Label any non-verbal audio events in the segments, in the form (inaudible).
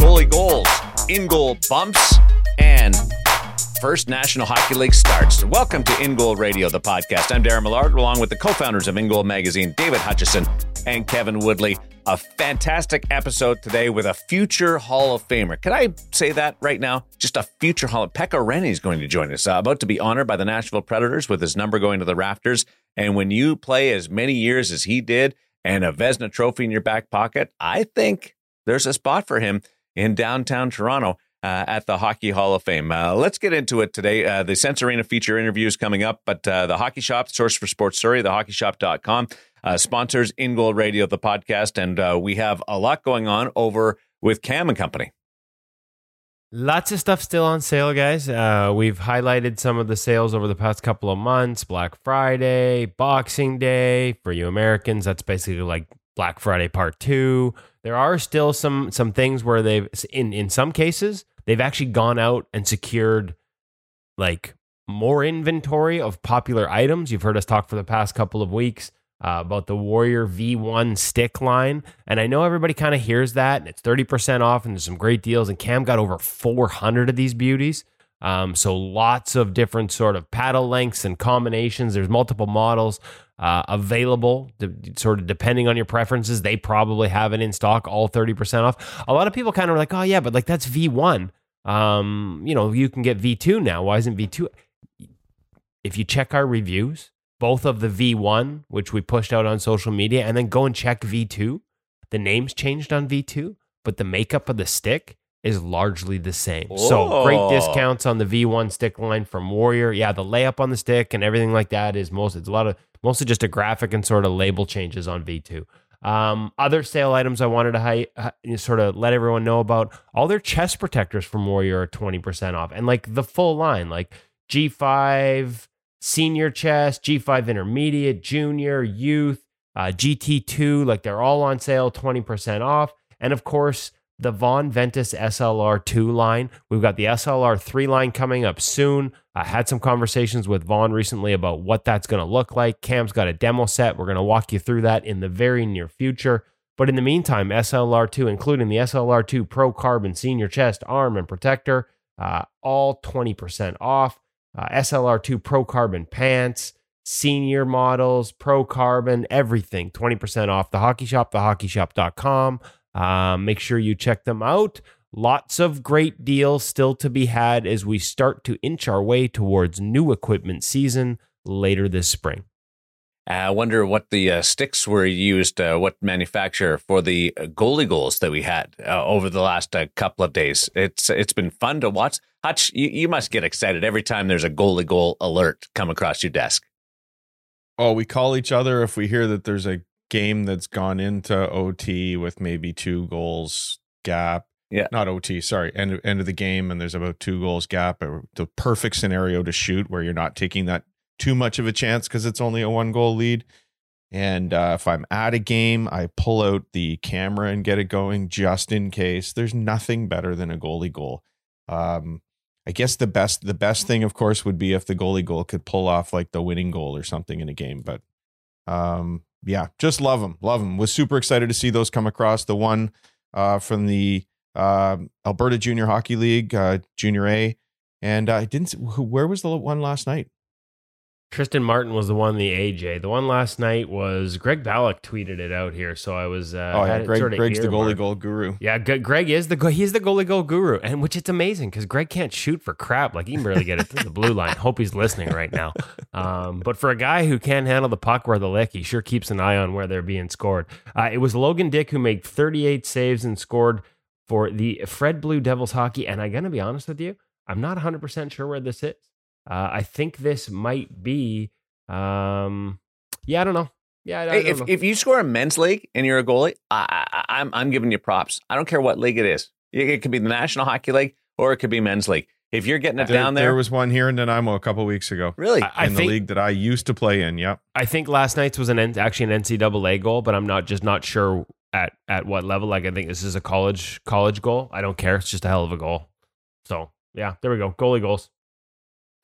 Goalie goals, in goal bumps, and First National Hockey League starts. Welcome to In Goal Radio, the podcast. I'm Darren Millard, along with the co-founders of In Goal Magazine, David Hutchison and Kevin Woodley. A fantastic episode today with a future Hall of Famer. Can I say that right now? Just a future Hall of Famer. Pekka Rinne is going to join us. Uh, about to be honored by the Nashville Predators with his number going to the rafters. And when you play as many years as he did and a Vezina trophy in your back pocket, I think there's a spot for him in downtown Toronto. Uh, at the Hockey Hall of Fame. Uh, let's get into it today. Uh, the Sense Arena feature interview is coming up, but uh, the Hockey Shop, source for sports story, thehockeyshop.com, uh, sponsors In Radio, the podcast, and uh, we have a lot going on over with Cam and Company. Lots of stuff still on sale, guys. Uh, we've highlighted some of the sales over the past couple of months Black Friday, Boxing Day. For you Americans, that's basically like Black Friday Part 2. There are still some some things where they've in in some cases they've actually gone out and secured like more inventory of popular items. You've heard us talk for the past couple of weeks uh, about the Warrior V1 stick line. And I know everybody kind of hears that, and it's 30% off, and there's some great deals. And Cam got over 400 of these beauties. Um, so lots of different sort of paddle lengths and combinations. There's multiple models uh, available, to, sort of depending on your preferences. They probably have it in stock, all 30% off. A lot of people kind of are like, oh, yeah, but like that's V1. Um, you know, you can get V2 now. Why isn't V2? If you check our reviews, both of the V1, which we pushed out on social media, and then go and check V2, the name's changed on V2, but the makeup of the stick is largely the same. Whoa. So great discounts on the V1 stick line from Warrior. Yeah, the layup on the stick and everything like that is most it's a lot of mostly just a graphic and sort of label changes on V2. Um, other sale items I wanted to hi- sort of let everyone know about all their chest protectors from Warrior are 20% off and like the full line, like G5 senior chest, G5 intermediate, junior, youth, uh, GT2, like they're all on sale, 20% off. And of course, the Vaughn Ventus SLR 2 line. We've got the SLR 3 line coming up soon. I had some conversations with Vaughn recently about what that's going to look like. Cam's got a demo set. We're going to walk you through that in the very near future. But in the meantime, SLR 2, including the SLR 2 Pro Carbon Senior Chest, Arm, and Protector, uh, all 20% off. Uh, SLR 2 Pro Carbon Pants, senior models, Pro Carbon, everything 20% off. The Hockey Shop, thehockeyshop.com. Uh, make sure you check them out. Lots of great deals still to be had as we start to inch our way towards new equipment season later this spring. I wonder what the uh, sticks were used, uh, what manufacturer for the goalie goals that we had uh, over the last uh, couple of days. It's it's been fun to watch. Hutch, you, you must get excited every time there's a goalie goal alert come across your desk. Oh, we call each other if we hear that there's a game that's gone into OT with maybe two goals gap. Yeah, not OT. Sorry, end end of the game, and there's about two goals gap. The perfect scenario to shoot where you're not taking that too much of a chance because it's only a one goal lead. And uh, if I'm at a game, I pull out the camera and get it going just in case. There's nothing better than a goalie goal. Um, I guess the best the best thing, of course, would be if the goalie goal could pull off like the winning goal or something in a game. But um, yeah, just love them, love them. Was super excited to see those come across. The one uh, from the uh, Alberta Junior Hockey League, uh, Junior A, and I didn't. Where was the one last night? Tristan Martin was the one, the AJ. The one last night was Greg Balloch tweeted it out here, so I was. Uh, oh yeah, Greg, sort of Greg's the goalie goal guru. Yeah, Greg is the he's the goalie goal guru, and which it's amazing because Greg can't shoot for crap. Like he can barely get it to the blue line. Hope he's listening right now. (laughs) Um, but for a guy who can handle the puck where the lick, he sure keeps an eye on where they're being scored. Uh, it was Logan Dick who made 38 saves and scored for the Fred Blue Devils hockey. And I'm gonna be honest with you, I'm not 100 percent sure where this is. Uh, I think this might be. Um, yeah, I don't know. Yeah, I, hey, if know. if you score a men's league and you're a goalie, I, I, I'm I'm giving you props. I don't care what league it is. It could be the National Hockey League or it could be men's league. If you're getting it there, down there, there was one here in Nanaimo a couple weeks ago. Really, I, in the think, league that I used to play in. Yep. I think last night's was an actually an NCAA goal, but I'm not just not sure at at what level. Like I think this is a college college goal. I don't care. It's just a hell of a goal. So yeah, there we go. Goalie goals.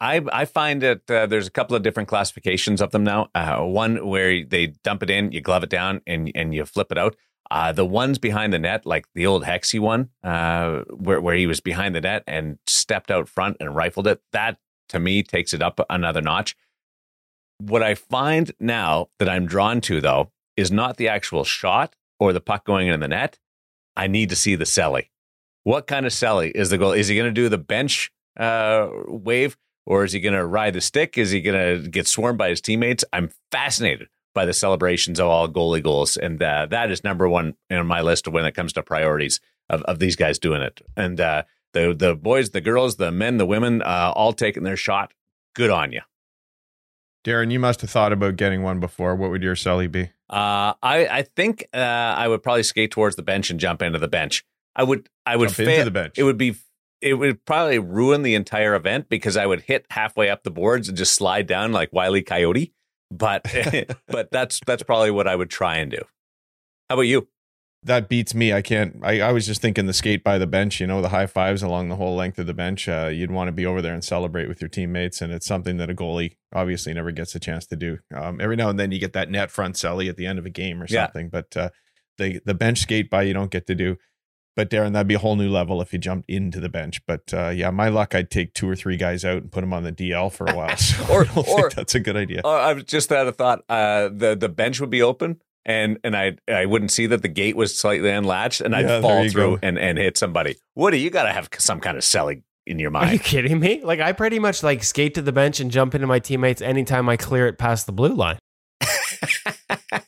I I find that uh, there's a couple of different classifications of them now. Uh, one where they dump it in, you glove it down, and and you flip it out. Uh, the ones behind the net, like the old Hexy one, uh, where where he was behind the net and stepped out front and rifled it, that to me takes it up another notch. What I find now that I'm drawn to though is not the actual shot or the puck going in the net. I need to see the celly. What kind of celly is the goal? Is he going to do the bench uh, wave or is he going to ride the stick? Is he going to get swarmed by his teammates? I'm fascinated by the celebrations of all goalie goals. And uh, that is number one on my list when it comes to priorities of, of these guys doing it. And uh, the, the boys, the girls, the men, the women, uh, all taking their shot. Good on you. Darren, you must have thought about getting one before. What would your celly be? Uh, I I think uh, I would probably skate towards the bench and jump into the bench. I would I would Jump fail. the bench. It would be it would probably ruin the entire event because I would hit halfway up the boards and just slide down like Wiley Coyote. But (laughs) but that's that's probably what I would try and do. How about you? That beats me. I can't. I, I was just thinking the skate by the bench, you know, the high fives along the whole length of the bench. Uh, you'd want to be over there and celebrate with your teammates. And it's something that a goalie obviously never gets a chance to do. Um, every now and then you get that net front celly at the end of a game or Yeah. something. But uh, the, the bench skate by you don't get to do. But Darren, that'd be a whole new level if he jumped into the bench. But uh, yeah, my luck, I'd take two or three guys out and put them on the DL for a while. (laughs) So Or- I don't or- think that's a good idea. Oh, I've just had a thought. Uh, the the bench would be open, and and I I wouldn't see that the gate was slightly unlatched, and I'd Yeah, fall through go. and and hit somebody. Woody, you got to have some kind of selling in your mind. Are you kidding me? Like I pretty much like skate to the bench and jump into my teammates anytime I clear it past the blue line. (laughs)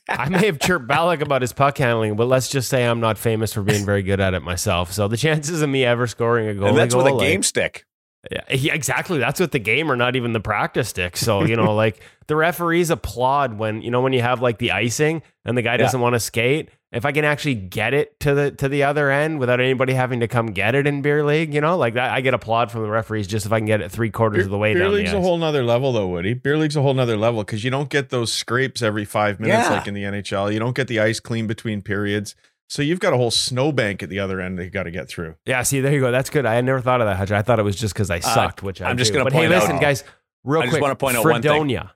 I may have chirped Balloch about his puck handling, but let's just say I'm not famous for being very good at it myself. So the chances of me ever scoring a goal, and that's goal, with a like- game stick. Yeah, yeah, exactly. That's with the game or not even the practice stick. So, you know, (laughs) like the referees applaud when, you know, when you have like the icing and the guy Yeah. doesn't want to skate. If I can actually get it to the to the other end without anybody having to come get it in beer league, you know, like that I get applaud from the referees just if I can get it three quarters of the way Beer down Beer league's the a whole nother level, though, Woody. Beer league's a whole nother level because you don't get those scrapes every five minutes Yeah. like in the NHL. You don't get the ice clean between periods. So you've got a whole snowbank at the other end that you got to get through. yeah, see, there you go. That's good. I had never thought of that, Hutch. I thought it was just because I sucked, which I Uh, I'm just gonna But hey, point out- listen, guys, real I just quick. wanna point out one thing. Fredonia.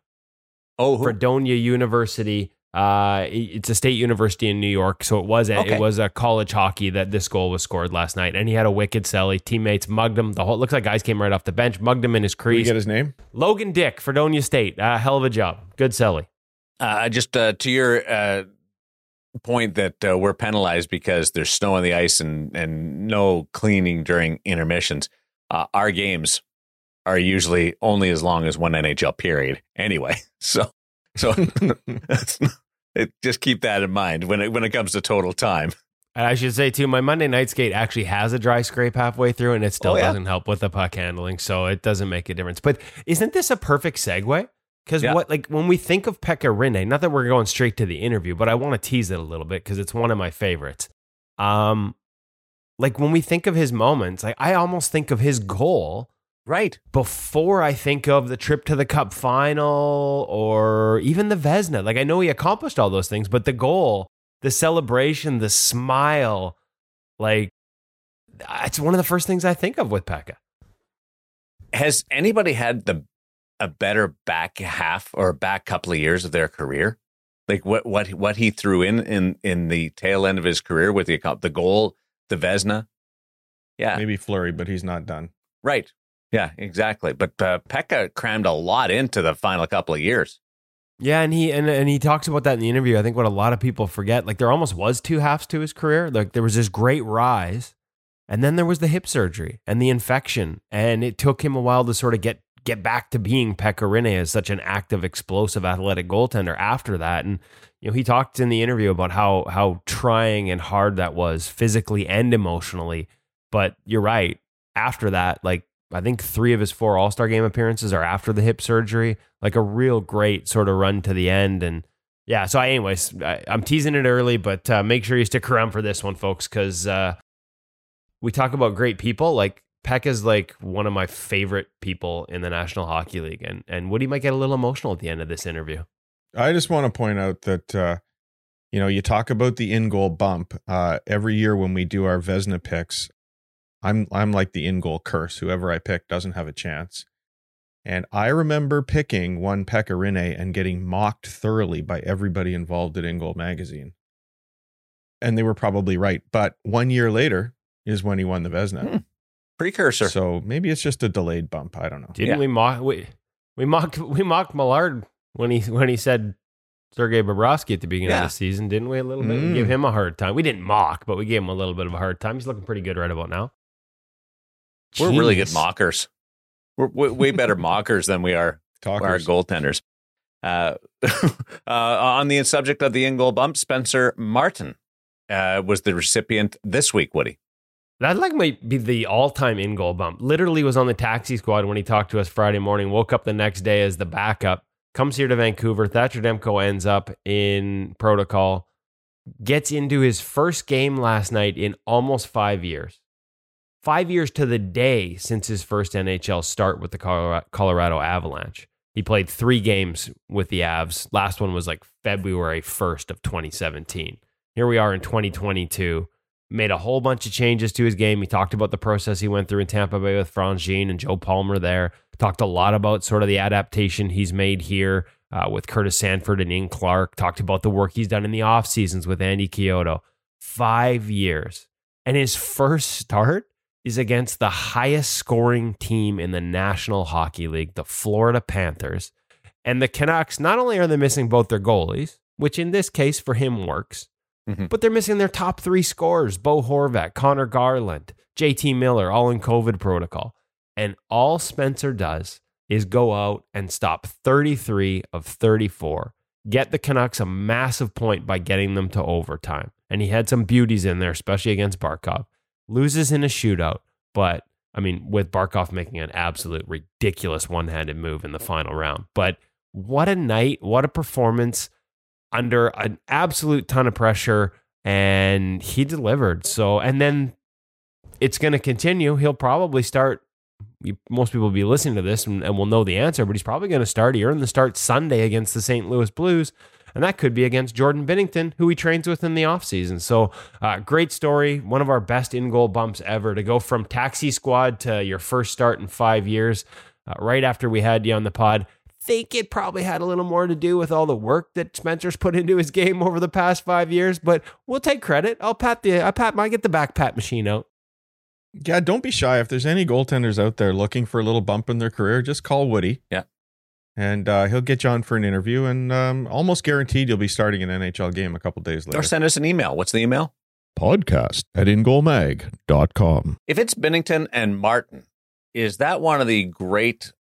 Oh, who? Fredonia University. Uh, it's a state university in New York, so it was a, Okay. it was a college hockey that this goal was scored last night, and he had a wicked celly. Teammates mugged him. The whole looks like guys came right off the bench, mugged him in his Can you crease. get his name? Logan Dick, Fredonia State, uh, hell of a job, good celly. Uh, just uh, to your uh, point that uh, we're penalized because there's snow on the ice and, and no cleaning during intermissions. Uh, our games are usually only as long as one NHL period anyway. (laughs) So, so (laughs) it, just keep that in mind when it when it comes to total time. And I should say too, my Monday night skate actually has a dry scrape halfway through, and it still Oh, yeah? doesn't help with the puck handling, so it doesn't make a difference. But isn't this a perfect segue? Because Yeah. what, like, when we think of Pekka Rinne, not that we're going straight to the interview, but I want to tease it a little bit because it's one of my favorites. Um, like when we think of his moments, like I almost think of his goal Right. before I think of the trip to the cup final or even the Vezina. Like I know he accomplished all those things, but the goal, the celebration, the smile, like it's one of the first things I think of with Pekka. Has anybody had the a better back half or back couple of years of their career? Like what what what he threw in in in the tail end of his career with the account- the goal, the Vezina. Yeah. Maybe Fleury, but he's not done. Right. Yeah, exactly. But uh, Pekka crammed a lot into the final couple of years. Yeah, and he and, and he talks about that in the interview. I think what a lot of people forget, like there almost was two halves to his career. Like there was this great rise, and then there was the hip surgery and the infection, and it took him a while to sort of get get back to being Pekka Rinne as such an active, explosive, athletic goaltender after that. And you know, he talked in the interview about how how trying and hard that was physically and emotionally. But you're right. After that, like I think three of his four All Star game appearances are after the hip surgery. Like a real great sort of run to the end. And yeah, so anyways, I, I'm teasing it early, but uh, make sure you stick around for this one, folks, because uh, we talk about great people. Like Peck is like one of my favorite people in the National Hockey League, and and Woody might get a little emotional at the end of this interview. I just want to point out that uh, you know you talk about the in goal bump uh, every year when we do our Vezina picks. I'm I'm like the in goal curse. Whoever I pick doesn't have a chance. And I remember picking one Pekka Rinne and getting mocked thoroughly by everybody involved at In Goal magazine. and they were probably right. But one year later is when he won the Vezina. Hmm. Precursor. So maybe it's just a delayed bump. I don't know. Didn't Yeah. we mock we, we mocked we mocked Millard when he when he said Sergei Bobrovsky at the beginning Yeah. of the season, didn't we? A little bit. We Mm. gave him a hard time. We didn't mock, but we gave him a little bit of a hard time. He's looking pretty good right about now. We're really good mockers. We're way, way better (laughs) mockers than we are our goaltenders. Uh, (laughs) uh, on the subject of the in goal bump, Spencer Martin uh, was the recipient this week, Woody. That like might be the all-time in-goal bump. Literally was on the taxi squad when he talked to us Friday morning. Woke up the next day as the backup. Comes here to Vancouver. Thatcher Demko ends up in protocol. Gets into his first game last night in almost five years. Five years to the day since his first NHL start with the Colorado Avalanche. He played three games with the Avs. Last one was like February 1st of 2017. Here we are in 2022 made a whole bunch of changes to his game. He talked about the process he went through in Tampa Bay with Frantz Jean and Joe Palmer there. Talked a lot about sort of the adaptation he's made here uh, with Curtis Sanford and Ian Clark. Talked about the work he's done in the off seasons with Andy Chiodo. Five years. And his first start is against the highest scoring team in the National Hockey League, the Florida Panthers. And the Canucks, not only are they missing both their goalies, which in this case for him works, mm-hmm. but they're missing their top three scorers Bo Horvat, Conor Garland, JT Miller, all in COVID protocol. And all Spencer does is go out and stop 33 of 34, get the Canucks a massive point by getting them to overtime. And he had some beauties in there, especially against Barkov. Loses in a shootout, but I mean, with Barkov making an absolute ridiculous one handed move in the final round. But what a night, what a performance under an absolute ton of pressure and he delivered. So, and then it's going to continue. He'll probably start. Most people will be listening to this and, and will know the answer, but he's probably going to start. He earned the start Sunday against the St. Louis Blues, and that could be against Jordan Binnington, who he trains with in the offseason. So, uh, great story. One of our best in goal bumps ever to go from taxi squad to your first start in five years, uh, right after we had you on the pod think it probably had a little more to do with all the work that Spencer's put into his game over the past five years, but we'll take credit. I'll pat the I pat I get the back pat machine out. Yeah, don't be shy. If there's any goaltenders out there looking for a little bump in their career, just call Woody. Yeah. And uh, he'll get you on for an interview, and um, almost guaranteed you'll be starting an NHL game a couple days later. Or send us an email. What's the email? Podcast at ingoalmag.com. If it's Binnington and Martin, is that one of the great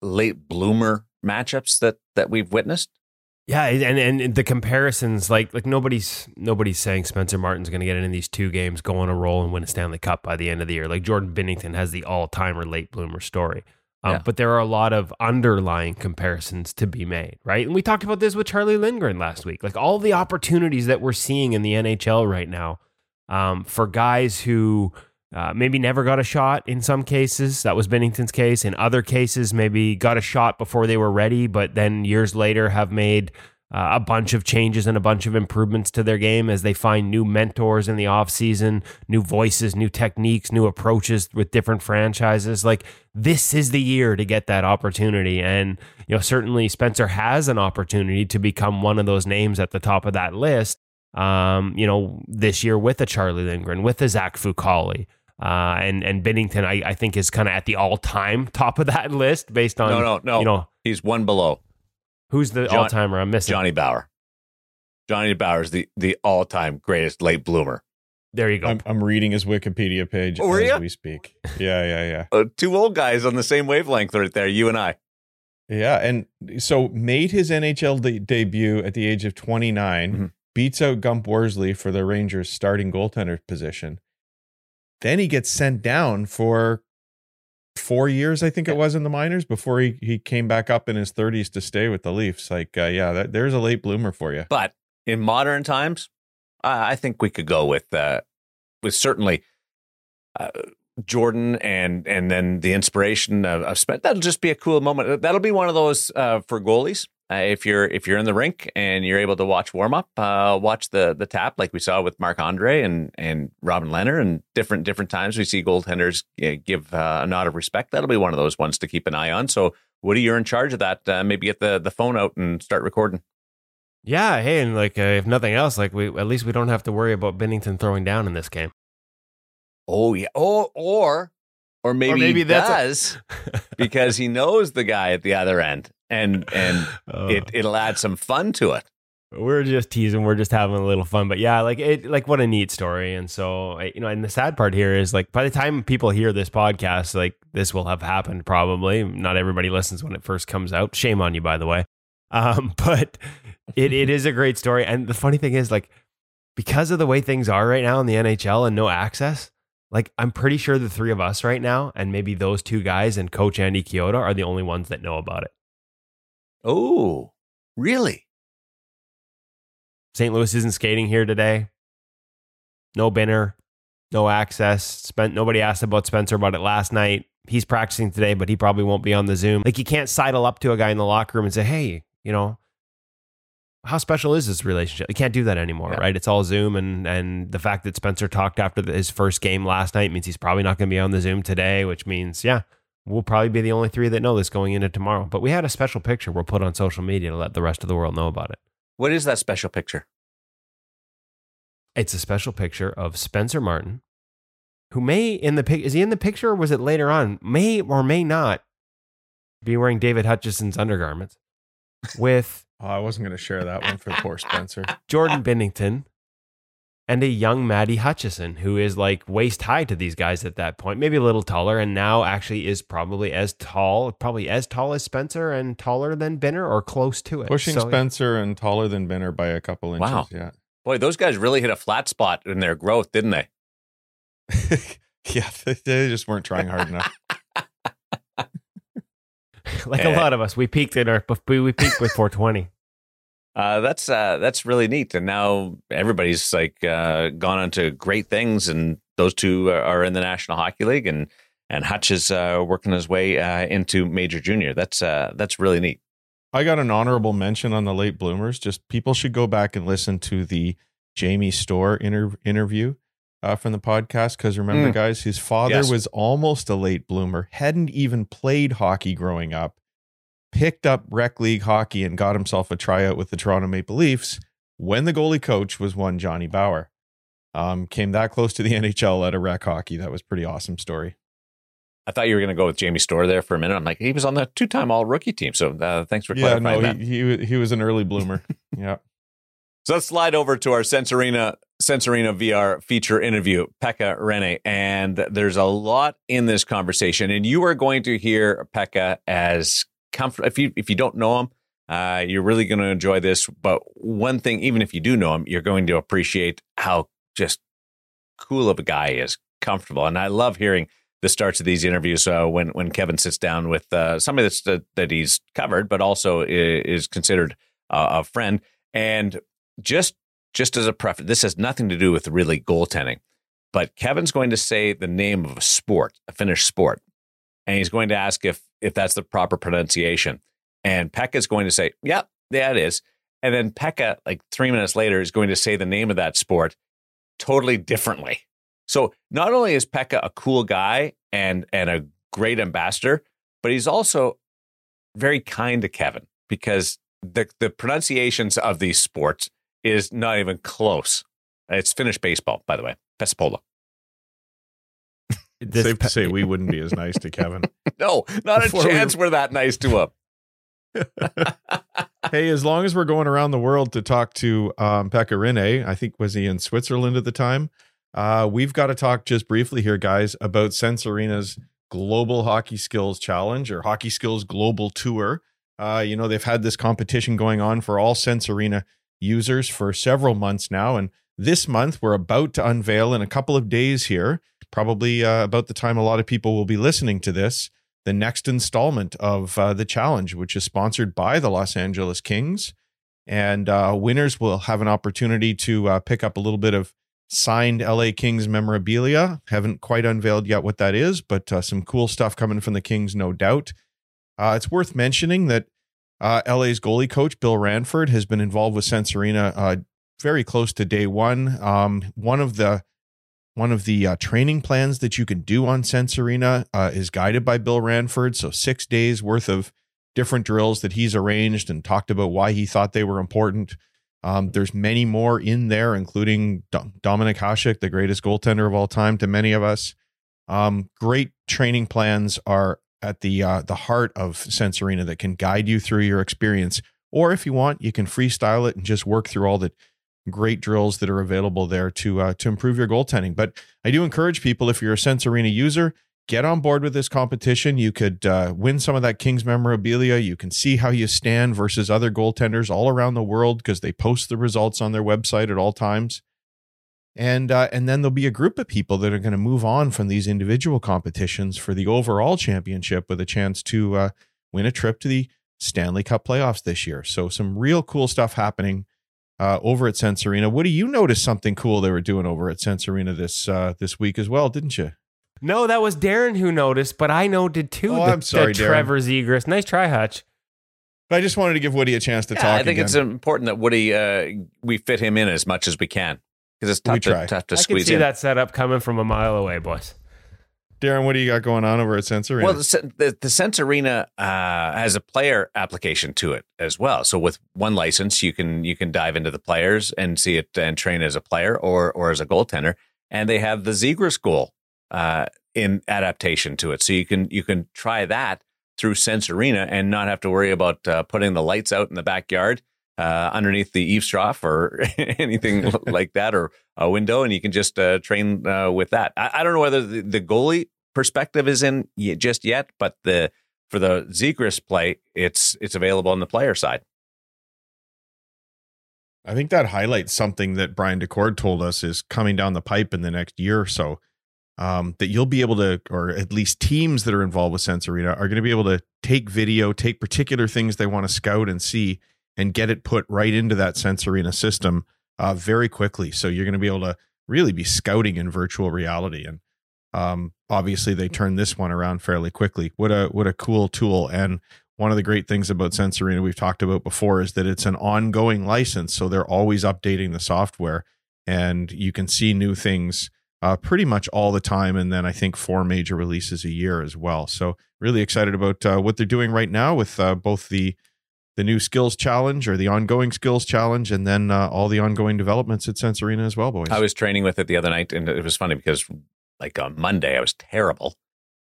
late bloomer matchups that that we've witnessed? Yeah, and and the comparisons like like nobody's nobody's saying Spencer Martin's going to get in these two games, go on a roll, and win a Stanley Cup by the end of the year. Like Jordan Binnington has the all timer late bloomer story. Um, Yeah. But there are a lot of underlying comparisons to be made, right? And we talked about this with Charlie Lindgren last week. Like all the opportunities that we're seeing in the NHL right now um, for guys who uh, maybe never got a shot in some cases. That was Binnington's case. In other cases, maybe got a shot before they were ready, but then years later have made uh, a bunch of changes and a bunch of improvements to their game as they find new mentors in the offseason, new voices, new techniques, new approaches with different franchises. Like this is the year to get that opportunity. And, you know, certainly Spencer has an opportunity to become one of those names at the top of that list. Um, you know, this year with a Charlie Lindgren, with a Zach Fucale. Uh, and and Binnington, I, I think, is kind of at the all time (laughs) top of that list based on no, no, no. you know He's one below who's the John- all timer I'm missing. Johnny Bower. Johnny Bower is the, the all time greatest late bloomer. There you go. I'm, I'm reading his Wikipedia page Oh, as ya? we speak. Yeah, yeah, yeah. Uh, two old guys on the same wavelength right there, you and I. Yeah, and so made his NHL de- debut at the age of 29, Mhm. beats out Gump Worsley for the Rangers starting goaltender position. Then he gets sent down for four years, I think it was in the minors, before he, he came back up in his 30s to stay with the Leafs. Like, uh, yeah, that, there's a late bloomer for you. But in modern times, I I think we could go with uh, with certainly uh, Jordan and and then the inspiration of, of Spence. That'll just be a cool moment. That'll be one of those uh, for goalies. Uh, if you're if you're in the rink and you're able to watch warm up, uh, watch the the tap like we saw with Marc Andre and and Robin Lehner and different different times we see goaltenders uh, give uh, a nod of respect. That'll be one of those ones to keep an eye on. So Woody, you're in charge of that. Uh, maybe get the the phone out and start recording. Yeah, hey, and like uh, if nothing else, like we at least we don't have to worry about Binnington throwing down in this game. Oh yeah. Oh, or or maybe, maybe he that's a- (laughs) because he knows the guy at the other end, and and Uh, it it'll add some fun to it. we're just teasing, we're just having a little fun, but yeah, like it, like what a neat story. And so, I- you know, and the sad part here is like by the time people hear this podcast, like this will have happened probably. Not everybody listens when it first comes out. Shame on you, by the way. Um, (laughs) but it it is a great story, and the funny thing is like because of the way things are right now in the NHL and no access. Like I'm pretty sure the three of us right now, and maybe those two guys and Coach Andy Chiodo are the only ones that know about it. Oh, really? St. Louis isn't skating here today. No binner, no access. Spent nobody asked about Spencer about it last night. He's practicing today, but he probably won't be on the Zoom. Like you can't sidle up to a guy in the locker room and say, "Hey, you know, how special is this relationship?" You can't do that anymore, Yeah. right? It's all Zoom, and and the fact that Spencer talked after the, his first game last night means he's probably not going to be on the Zoom today, which means, yeah, we'll probably be the only three that know this going into tomorrow. But we had a special picture we'll put on social media to let the rest of the world know about it. What is that special picture? It's a special picture of Spencer Martin, who may in the pic is he in the picture or was it later on? May or may not be wearing David Hutchison's undergarments (laughs) with Oh, I wasn't going to share that one for poor Spencer. Jordan Binnington and a young Maddie Hutchison, who is like waist high to these guys at that point, maybe a little taller, and now actually is probably as tall, probably as tall as Spencer and taller than Binner or close to it. Pushing So, Spencer and taller than Binner by a couple inches. Wow. Yeah. Boy, those guys really hit a flat spot in their growth, didn't they? (laughs) yeah. They, they just weren't trying hard enough. (laughs) (laughs) like a lot of us, we peaked in our we peaked with 420. Uh, that's uh, that's really neat, and now everybody's like uh, gone on to great things, and those two are- in the National Hockey League, and and Hutch is uh, working his way uh, into Major Junior. That's uh, that's really neat. I got an honorable mention on the late bloomers. Just people should go back and listen to the Jamie Storr inter- interview uh, from the podcast. Because remember, Mm. guys, his father Yes. was almost a late bloomer, hadn't even played hockey growing up, picked up rec league hockey and got himself a tryout with the Toronto Maple Leafs when the goalie coach was one Johnny Bower. Um, came that close to the (laughs) NHL at a rec hockey. That was a pretty awesome story. I thought you were going to go with Jamie Storr there for a minute. I'm like, he was on the two-time All Rookie team, so uh, thanks for Yeah, clarifying no, that. he, he he was an early bloomer. (laughs) yeah. So let's slide over to our Sense Arena Sensorina VR feature interview, Pekka Rinne. And there's a lot in this conversation. And you are going to hear Pekka as comfort if you if you don't know him, uh, you're really going to enjoy this. But one thing, even if you do know him, you're going to appreciate how just cool of a guy he is, comfortable. And I love hearing the starts of these interviews uh, when when Kevin sits down with uh, somebody that's that, that he's covered, but also is considered uh, a friend. And just just as a preface, this has nothing to do with really goaltending, but Kevin's going to say the name of a sport, a Finnish sport, and he's going to ask if if that's the proper pronunciation. And Pekka is going to say, "Yeah, yeah, it is." And then Pekka, like three minutes later, is going to say the name of that sport totally differently. So not only is Pekka a cool guy and and a great ambassador, but he's also very kind to Kevin because the the pronunciations of these sports is not even close. It's Finnish baseball, by the way, Pesäpallo. This Safe pe- to say we wouldn't be as nice to Kevin. (laughs) No, not a Before we- chance we're that nice to him. (laughs) (laughs) hey, as long as we're going around the world to talk to um, Pekka Rinne, I think was he in Switzerland at the time? Uh, we've got to talk just briefly here, guys, about Sense Arena's Global Hockey Skills Challenge or Hockey Skills Global Tour. Uh, you know, they've had this competition going on for all Sense Arena users for several months now. And this month, we're about to unveil in a couple of days here, probably uh, about the time a lot of people will be listening to this, the next installment of uh, the challenge, which is sponsored by the Los Angeles Kings. And uh, winners will have an opportunity to uh, pick up a little bit of signed LA Kings memorabilia. Haven't quite unveiled yet what that is, but uh, some cool stuff coming from the Kings, no doubt. Uh, it's worth mentioning that LA's goalie coach, Bill Ranford, has been involved with uh, very close to day one. Um, one of the one of the uh, training plans that you can do on Sense Arena uh, is guided by Bill Ranford. So six days worth of different drills that he's arranged and talked about why he thought they were important. Um, there's many more in there, including Dom- Dominik Hasek, the greatest goaltender of all time to many of us. Um, great training plans are at the uh, the heart of Sense Arena that can guide you through your experience. Or if you want, you can freestyle it and just work through all the great drills that are available there to uh, to improve your goaltending. But I do encourage people if you're a Sense Arena user, get on board with this competition. You could uh, win some of that Kings memorabilia. You can see how you stand versus other goaltenders all around the world because they post the results on their website at all times. And uh, and then there'll be a group of people that are going to move on from these individual competitions for the overall championship with a chance to uh, win a trip to the Stanley Cup playoffs this year. So some real cool stuff happening uh, over at Sense Arena. What do you notice something cool they were doing over at Sense Arena this uh, this week as well, didn't you? No, that was Darren who noticed, but I noted too. Oh, the, I'm sorry, the Darren. Trevor Zegras. Nice try, Hutch. But I just wanted to give Woody a chance to Yeah, talk. I think again. it's important that Woody uh, we fit him in as much as we can because it's We tough try. to, tough to I can squeeze see in. that setup coming from a mile away, boys. Darren. What do you got going on over at Sense Arena? Well, the, the, the Sense Arena uh, has a player application to it as well. So with one license, you can you can dive into the players and see it and train as a player or or as a goaltender. And they have the Zegras goal uh, in adaptation to it, so you can you can try that through Sense Arena and not have to worry about uh, putting the lights out in the backyard uh, underneath the eaves trough or (laughs) anything (laughs) like that, or a window, and you can just uh, train uh, with that. I, I don't know whether the, the goalie perspective is in just yet, but the for the Zegras play, it's it's available on the player side. I think that highlights something that Brian DeCord told us is coming down the pipe in the next year or so. Um, that you'll be able to, or at least teams that are involved with Sense Arena are going to be able to take video, take particular things they want to scout and see, and get it put right into that Sense Arena system uh, very quickly. So you're going to be able to really be scouting in virtual reality. And um, obviously, they turned this one around fairly quickly. What a what a cool tool! And one of the great things about Sense we've talked about before is that it's an ongoing license. So they're always updating the software and you can see new things uh, pretty much all the time. And then I think four major releases a year as well. So really excited about uh, what they're doing right now with uh, both the the new skills challenge or the ongoing skills challenge and then uh, all the ongoing developments at Sense Arena as well, boys. I was training with it the other night, and it was funny because like on Monday I was terrible.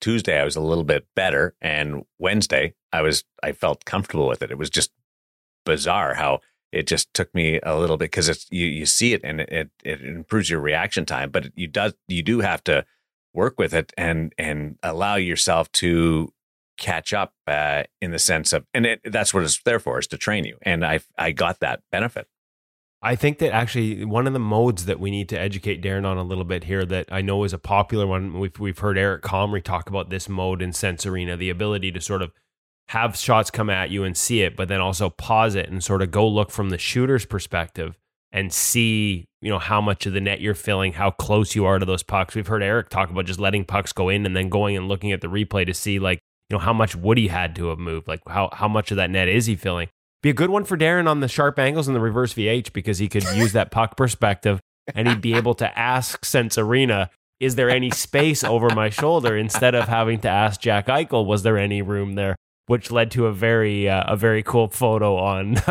Tuesday I was a little bit better, and Wednesday I was I felt comfortable with it. It was just bizarre how it just took me a little bit because it's you you see it and it, it it improves your reaction time, but you does you do have to work with it and and allow yourself to catch up uh, in the sense of and it, that's what it's there for is to train you and I I got that benefit. I think that actually one of the modes that we need to educate Darren on a little bit here that I know is a popular one. We've we've heard Eric Comrie talk about this mode in Sense Arena, the ability to sort of have shots come at you and see it, but then also pause it and sort of go look from the shooter's perspective and see, you know, how much of the net you're filling, how close you are to those pucks. We've heard Eric talk about just letting pucks go in and then going and looking at the replay to see like, you know, how much Woody had to have moved, like how how much of that net is he filling be a good one for Darren on the sharp angles and the reverse VH because he could use that puck perspective and he'd be able to ask Sense Arena, is there any space over my shoulder instead of having to ask Jack Eichel, was there any room there? Which led to a very uh, a very cool photo on (laughs)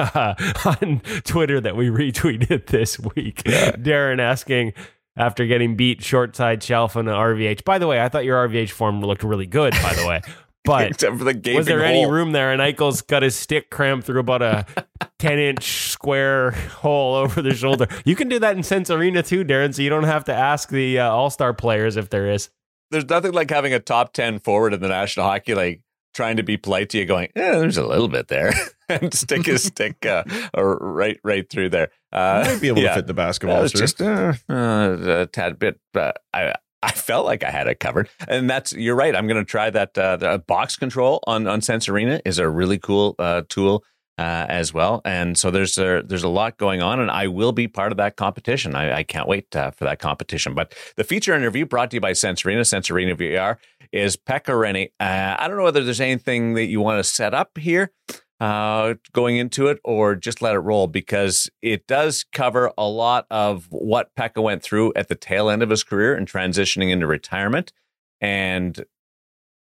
on Twitter that we retweeted this week. Darren asking after getting beat short side shelf on an RVH. By the way, I thought your RVH form looked really good. By the way, but (laughs) Except for the gaping was there any hole. room there? And Eichel's got his stick crammed through about a (laughs) 10 inch square hole over the shoulder. You can do that in Sense Arena too, Darren, so you don't have to ask the uh, All Star players if there is. there's nothing like having a top 10 forward in the National Hockey League trying to be polite to you going, eh, there's a little bit there (laughs) and stick his stick uh, right right through there. Uh, might be able yeah. to fit the That basketball. was just uh, uh, a tad bit. Uh, I I felt like I had it covered, and that's you're right. I'm going to try that. Uh, the box control on on Sense Arena is a really cool uh, tool uh, as well. And so there's a, there's a lot going on, and I will be part of that competition. I, I can't wait uh, for that competition. But the feature interview brought to you by Sense Arena VR, is Pekka Rinne. Uh, I don't know whether there's anything that you want to set up here uh, going into it or just let it roll because it does cover a lot of what Pekka went through at the tail end of his career and transitioning into retirement and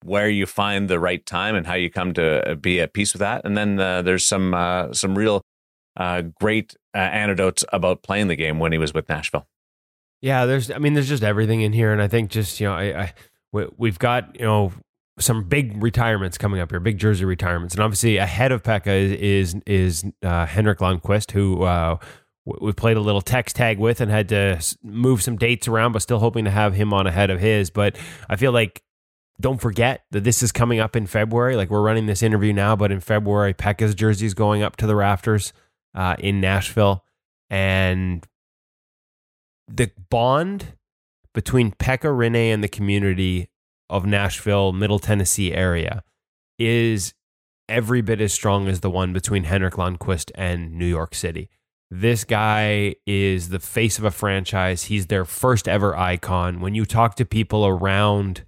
where you find the right time and how you come to be at peace with that. And then uh, there's some uh, some real uh, great uh, anecdotes about playing the game when he was with Nashville. Yeah, there's. I mean, there's just everything in here, and I think just you know, I, I we, have got you know some big retirements coming up here, big jersey retirements, and obviously ahead of Pekka is is, is uh, Henrik Lundqvist, who uh, we played a little text tag with and had to move some dates around, but still hoping to have him on ahead of his. But I feel like don't forget that this is coming up in February. Like we're running this interview now, but in February, Pekka's jersey is going up to the rafters uh, in Nashville, and the bond between Pekka Rinne and the community of Nashville, Middle Tennessee area is every bit as strong as the one between Henrik Lundqvist and New York City. This guy is the face of a franchise. He's their first ever icon. When you talk to people around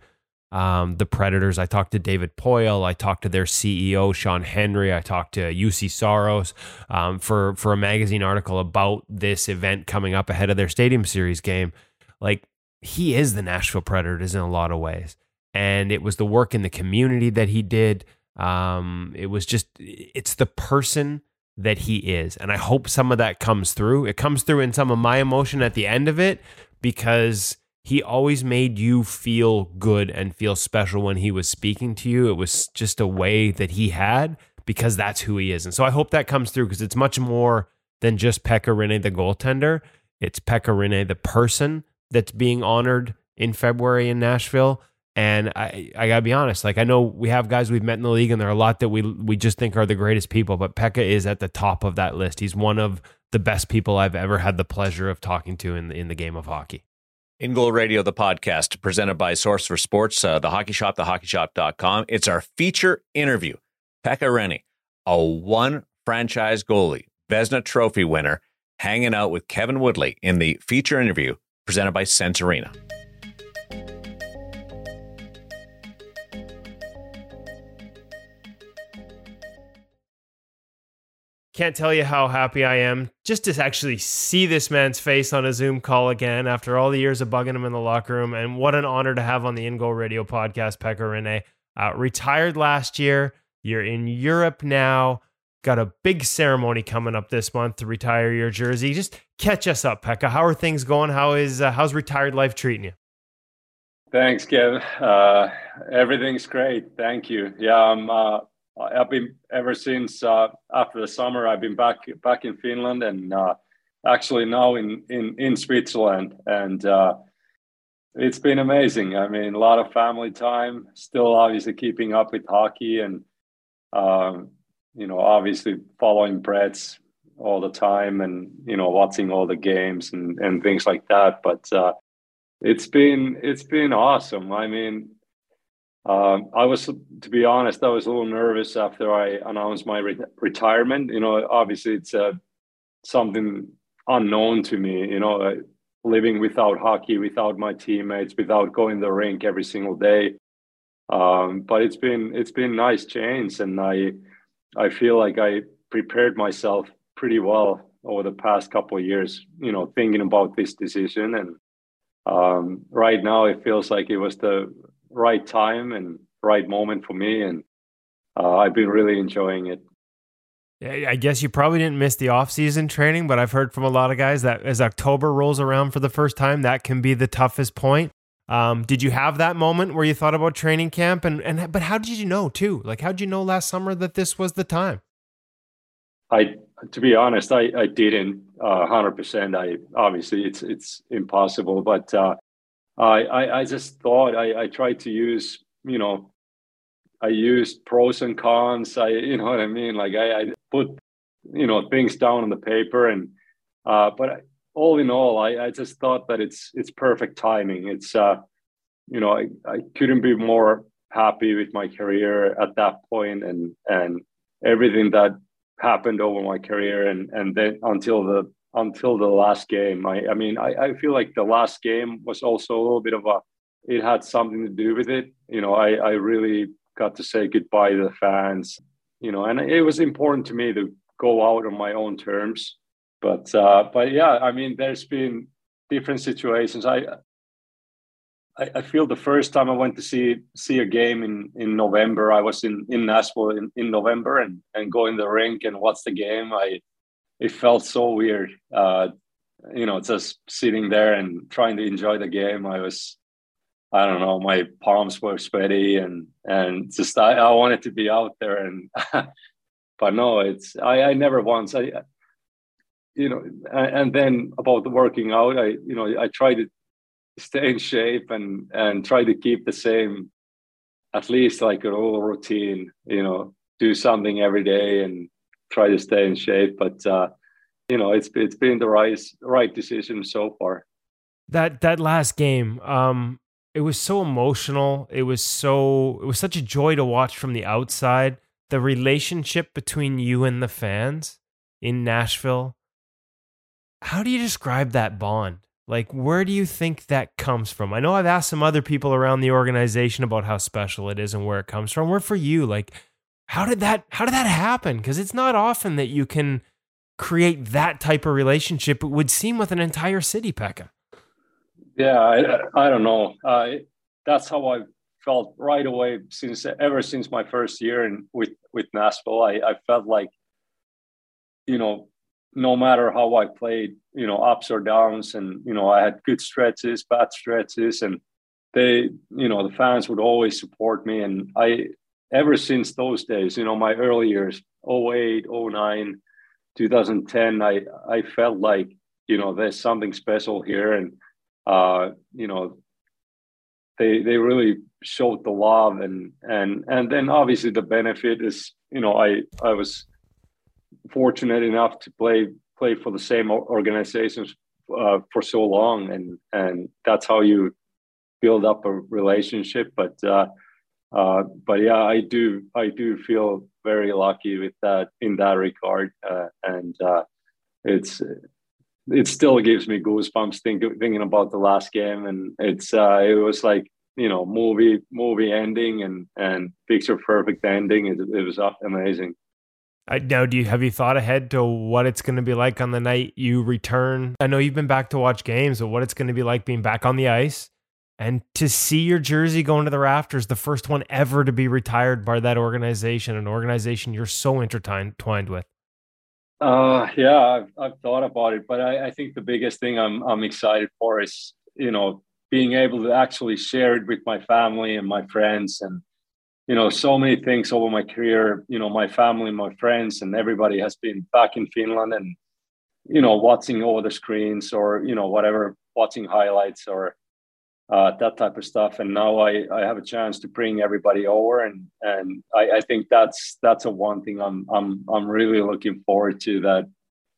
um, the Predators. I talked to David Poile. I talked to their CEO Sean Henry. I talked to Juuse Saros um, for for a magazine article about this event coming up ahead of their Stadium Series game. Like he is the Nashville Predators in a lot of ways, and it was the work in the community that he did. Um, it was just it's the person that he is, and I hope some of that comes through. It comes through in some of my emotion at the end of it because he always made you feel good and feel special when he was speaking to you. It was just a way that he had because that's who he is. And so I hope that comes through because it's much more than just Pekka Rinne, the goaltender. It's Pekka Rinne, the person that's being honored in February in Nashville. And I, I gotta be honest, like I know we have guys we've met in the league, and there are a lot that we we just think are the greatest people, but Pekka is at the top of that list. He's one of the best people I've ever had the pleasure of talking to in the, in the game of hockey. In Goal Radio, the podcast presented by Source for Sports, uh, the Hockey Shop, thehockeyshop.com. It's our feature interview. Pekka Rinne, a one franchise goalie, Vezina Trophy winner, hanging out with Kevin Woodley in the feature interview presented by Sense Can't tell you how happy I am just to actually see this man's face on a Zoom call again after all the years of bugging him in the locker room. And what an honor to have on the In Goal Radio podcast, Pekka Rinne. Uh, retired last year. You're in Europe now. Got a big ceremony coming up this month to retire your jersey. Just catch us up, Pekka. How are things going? How is uh, how's retired life treating you? Thanks, Kev. Uh, everything's great. Thank you. Yeah, I'm uh, I've been ever since uh, after the summer. I've been back back in Finland and uh, actually now in in in Switzerland, and uh, it's been amazing. I mean, a lot of family time. Still, obviously keeping up with hockey, and um, you know, obviously following Preds all the time, and you know, watching all the games and and things like that. But uh, it's been it's been awesome. I mean, um, I was, to be honest, I was a little nervous after I announced my re- retirement. You know, obviously it's uh, something unknown to me. You know, uh, living without hockey, without my teammates, without going the rink every single day. Um, but it's been it's been nice change, and I I feel like I prepared myself pretty well over the past couple of years. You know, thinking about this decision, and um, right now it feels like it was the right time and right moment for me, and uh, I've been really enjoying it. Yeah, I guess you probably didn't miss the off-season training, but I've heard from a lot of guys that as October rolls around for the first time, that can be the toughest point. Um, did you have that moment where you thought about training camp, and and but how did you know too? Like, how did you know last summer that this was the time? I, to be honest, I I didn't uh, hundred uh, percent. I obviously it's it's impossible, but uh, I, I, I just thought I, I tried to use, you know, I used pros and cons. I, (laughs) you know what I mean? Like I, I put, you know, things down on the paper and, uh, but I, all in all, I, I just thought that it's, it's perfect timing. It's, uh, you know, I, I couldn't be more happy with my career at that point and, and everything that happened over my career and, and then until the until the last game. I, I mean, I, I feel like the last game was also a little bit of a, it had something to do with it. You know, I, I really got to say goodbye to the fans, you know, and it was important to me to go out on my own terms. But, uh, but yeah, I mean, there's been different situations. I, I, I feel the first time I went to see see a game in, in November, I was in, in Nashville in, in November and, and go in the rink and watch the game. I it felt so weird. Uh, you know, just sitting there and trying to enjoy the game. I was, I don't know, my palms were sweaty and and just I, I wanted to be out there and, (laughs) but no, it's I, I never once I, you know, and then about working out, I you know I try to stay in shape and and try to keep the same, at least like an old routine. You know, do something every day and try to stay in shape. But uh, you know, it's it's been the right right decision so far. That that last game, um, it was so emotional. It was so it was such a joy to watch from the outside. The relationship between you and the fans in Nashville. How do you describe that bond? Like, where do you think that comes from? I know I've asked some other people around the organization about how special it is and where it comes from. Where for you, like, how did that how did that happen? Because it's not often that you can create that type of relationship. It would seem with an entire city, Pekka. Yeah, I, I don't know. Uh, that's how I felt right away since ever since my first year in with with Nashville. I, I felt like, you know, no matter how I played, you know, ups or downs, and you know, I had good stretches, bad stretches, and they, you know, the fans would always support me. And I, ever since those days, you know, my early years, 08, 09, 2010, I I felt like you know there's something special here, and uh, you know they they really showed the love, and and and then obviously the benefit is you know I I was fortunate enough to play play for the same organizations uh, for so long, and and that's how you build up a relationship. But uh, uh, but yeah, I do I do feel very lucky with that in that regard, uh, and uh, it's it still gives me goosebumps think, thinking about the last game, and it's uh, it was like you know movie movie ending and and picture perfect ending. It, it was amazing. I, now, do you have you thought ahead to what it's going to be like on the night you return? I know you've been back to watch games, but what it's going to be like being back on the ice and to see your jersey going to the rafters, the first one ever to be retired by that organization, an organization you're so intertwined with. Uh, yeah, I've, I've thought about it, but I, I think the biggest thing I'm I'm excited for is you know being able to actually share it with my family and my friends and you know so many things over my career you know my family my friends and everybody has been back in finland and you know watching over the screens or you know whatever watching highlights or uh, that type of stuff. And now I, I have a chance to bring everybody over, and and I, I think that's that's a one thing I'm I'm I'm really looking forward to that.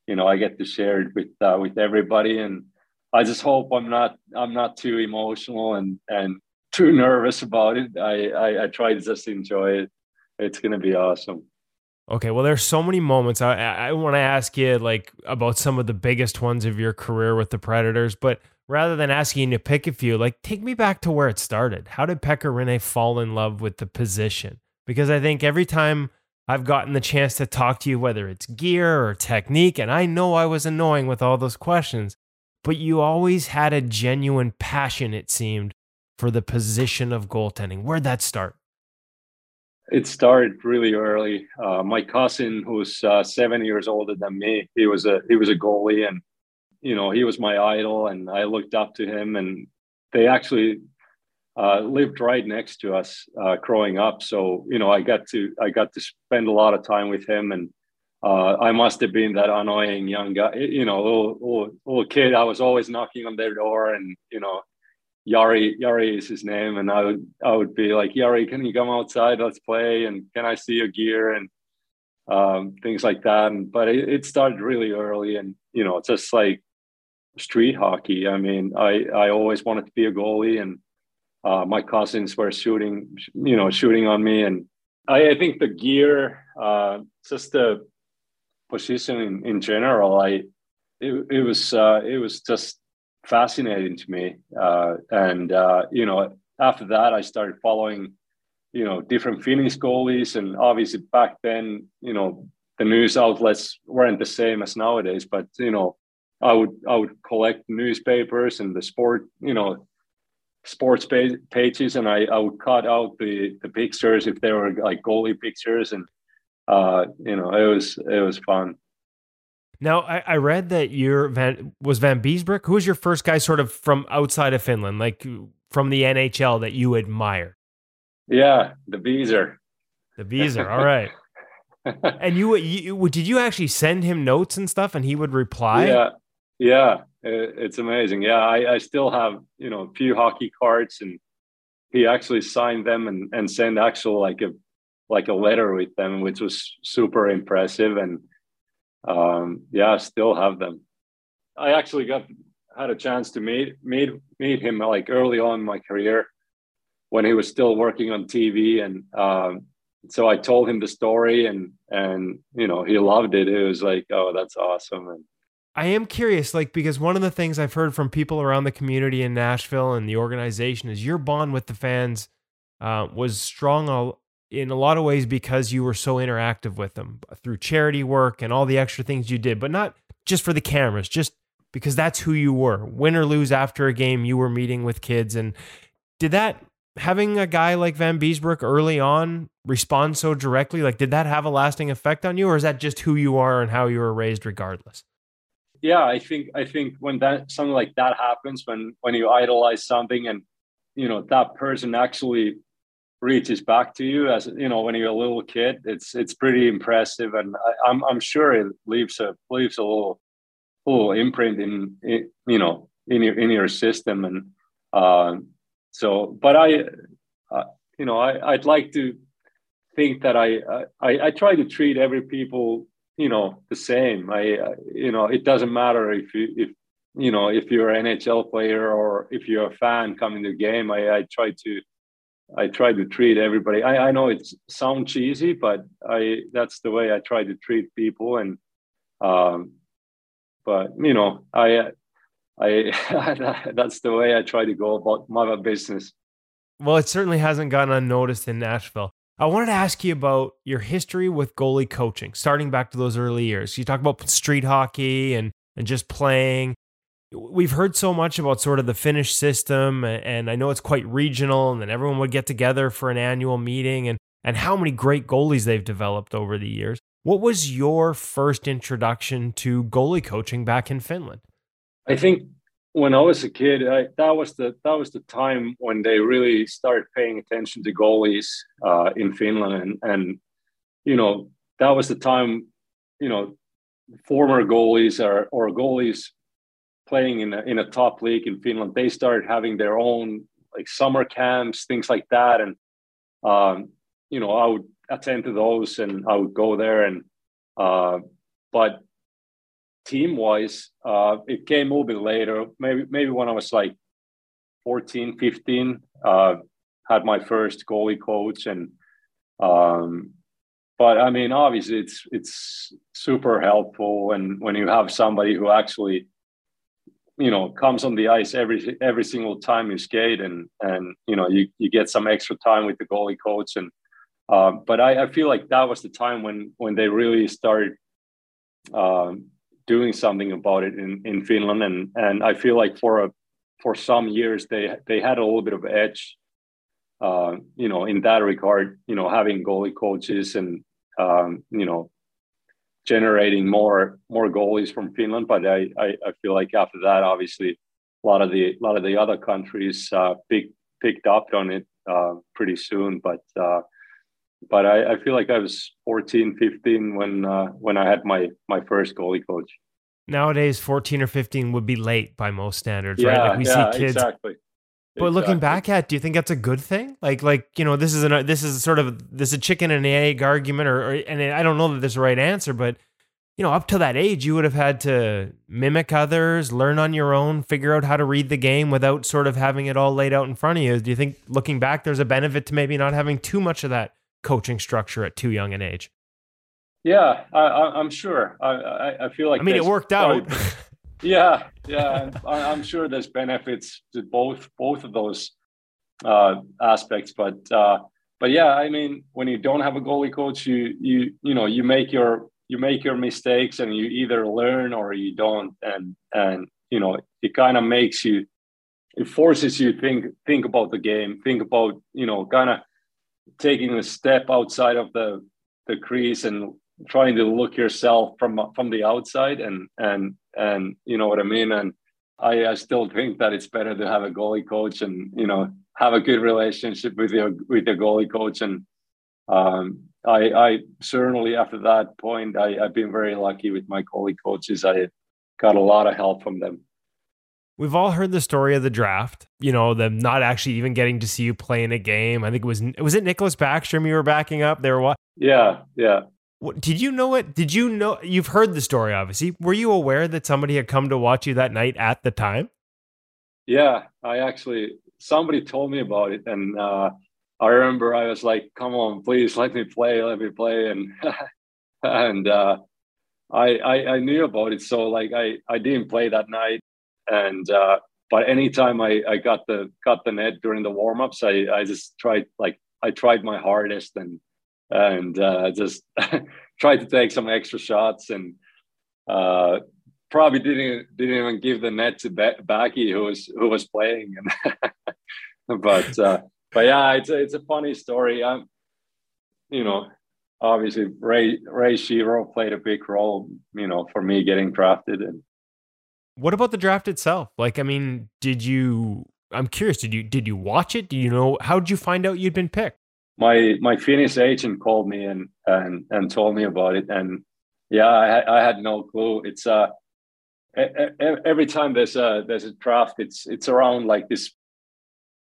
You know, I get to share it with uh, with everybody, and I just hope I'm not I'm not too emotional and and too nervous about it. I I, I try to just enjoy it. It's gonna be awesome. Okay, well, there's so many moments. I I want to ask you like about some of the biggest ones of your career with the Predators, but rather than asking you to pick a few, like take me back to where it started. How did Pekka Rinne fall in love with the position? Because I think every time I've gotten the chance to talk to you, whether it's gear or technique, and I know I was annoying with all those questions, but you always had a genuine passion, it seemed, for the position of goaltending. Where'd that start? It started really early. Uh, my cousin, who's uh, seven years older than me, he was a he was a goalie, and you know, he was my idol and I looked up to him and they actually uh, lived right next to us uh, growing up. So, you know, I got to, I got to spend a lot of time with him and uh, I must have been that annoying young guy, you know, little, little, little kid. I was always knocking on their door and, you know, Yari, Yari is his name. And I would, I would be like, Yari, can you come outside? Let's play. And can I see your gear? And um, things like that. And, but it, it started really early and, you know, just like street hockey. I mean, I I always wanted to be a goalie, and uh, my cousins were shooting, you know, shooting on me, and I, I think the gear, uh, just the position in, in general, I it, it was uh, it was just fascinating to me, uh, and uh, you know, after that, I started following, you know, different Finnish goalies, and obviously back then, you know, the news outlets weren't the same as nowadays, but you know I would I would collect newspapers and the sport, you know, sports pages, and I, I would cut out the the pictures if they were like goalie pictures, and uh, you know, it was it was fun. Now, I, I read that you're Van was Van Vanbiesbrouck. Who was your first guy, sort of from outside of Finland, like from the NHL, that you admire? Yeah, the Beezer. The Beezer. All right. (laughs) and you, you did you actually send him notes and stuff, and he would reply? Yeah, yeah. It's amazing. Yeah, I, I still have you know a few hockey cards, and he actually signed them and and sent actual like a like a letter with them, which was super impressive. And um, yeah, I still have them. I actually got had a chance to meet meet meet him like early on in my career when he was still working on TV, and um, so I told him the story, and and you know he loved it. It was like, oh, that's awesome. And I am curious, like because one of the things I've heard from people around the community in Nashville and the organization is your bond with the fans uh, was strong in a lot of ways because you were so interactive with them through charity work and all the extra things you did, but not just for the cameras, just because that's who you were. Win or lose after a game, you were meeting with kids. And did that, having a guy like Vanbiesbrouck early on respond so directly, like did that have a lasting effect on you, or is that just who you are and how you were raised regardless? Yeah, I think I think when that something like that happens, when when you idolize something and you know that person actually reaches back to you as you know when you're a little kid it's it's pretty impressive. And I, am I'm, I'm sure it leaves a leaves a little little imprint in, in you know in your in your system. And uh, so but I uh, you know I I'd like to think that I, I I try to treat every people you know the same I you know it doesn't matter if you if you know if you're an NHL player or if you're a fan coming to the game I I try to I try to treat everybody. I, I know it sounds cheesy, but I that's the way I try to treat people. And um, but you know, I I (laughs) that's the way I try to go about my business. Well, it certainly hasn't gone unnoticed in Nashville. I wanted to ask you about your history with goalie coaching, starting back to those early years. You talk about street hockey and and just playing we've heard so much about sort of the Finnish system, and I know it's quite regional, and then everyone would get together for an annual meeting, and and how many great goalies they've developed over the years. What was your first introduction to goalie coaching back in Finland? I think when I was a kid, I, that was the that was the time when they really started paying attention to goalies uh, in Finland, and and you know that was the time, you know, former goalies or or goalies playing in a, in a top league in Finland, they started having their own like summer camps, things like that. And, um, you know, I would attend to those and I would go there. And, uh, but team wise, uh, it came a little bit later, maybe, maybe when I was like 14, 15, uh, had my first goalie coach and, um, but I mean, obviously, it's it's super helpful, and when you have somebody who actually you know comes on the ice every every single time you skate and and you know you, you get some extra time with the goalie coach and uh, but I, I feel like that was the time when when they really started um, doing something about it in, in Finland and and I feel like for a for some years they they had a little bit of edge uh, you know in that regard you know having goalie coaches and um, you know generating more more goalies from Finland. But I, I, I feel like after that, obviously, a lot of the a lot of the other countries uh, pick, picked up on it uh, pretty soon. But uh, but I, I, feel like I was 14, 15 when uh, when I had my my first goalie coach. Nowadays, 14 or 15 would be late by most standards, yeah, right? Like we yeah, see kids exactly. But exactly. looking back at, do you think that's a good thing? Like, like you know, this is an this is sort of this is a chicken and egg argument, or, or and I don't know that there's a right answer, but you know, up to that age, you would have had to mimic others, learn on your own, figure out how to read the game without sort of having it all laid out in front of you. Do you think, looking back, there's a benefit to maybe not having too much of that coaching structure at too young an age? Yeah, I, am sure. I, I, I, feel like I mean, it worked out. (laughs) yeah, yeah. I'm sure there's benefits to both both of those uh, aspects, but uh, but yeah, I mean, when you don't have a goalie coach, you you you know you make your you make your mistakes and you either learn or you don't, and and you know it kind of makes you it forces you think think about the game, think about you know kind of taking a step outside of the the crease and trying to look yourself from from the outside and and and you know what I mean and I, I still think that it's better to have a goalie coach and you know have a good relationship with your with your goalie coach and um, I, I certainly after that point I, I've been very lucky with my goalie coaches. I got a lot of help from them. We've all heard the story of the draft. You know, them not actually even getting to see you play in a game. I think it was was it Nicholas Backstrom you were backing up. There what? Yeah, yeah. What, did you know it? Did you know? You've heard the story, obviously. Were you aware that somebody had come to watch you that night at the time? Yeah, I actually somebody told me about it, and uh, I remember I was like, "Come on, please let me play, let me play," and (laughs) and uh, I, I, I knew about it, so like I I didn't play that night, and uh, but anytime I I got the got the net during the warm ups, I I just tried like I tried my hardest and and uh, just (laughs) tried to take some extra shots and uh, probably didn't didn't even give the net to Backy who was who was playing. And (laughs) but uh, but yeah it's a, it's a funny story. I'm you know obviously Ray Ray Shero played a big role you know for me getting drafted and what about the draft itself? Like I mean did you I'm curious did you did you watch it? Do you know how did you find out you'd been picked? My my Finnish agent called me and and and told me about it, and yeah, I, I had no clue. It's uh every time there's a there's a draft, it's it's around like this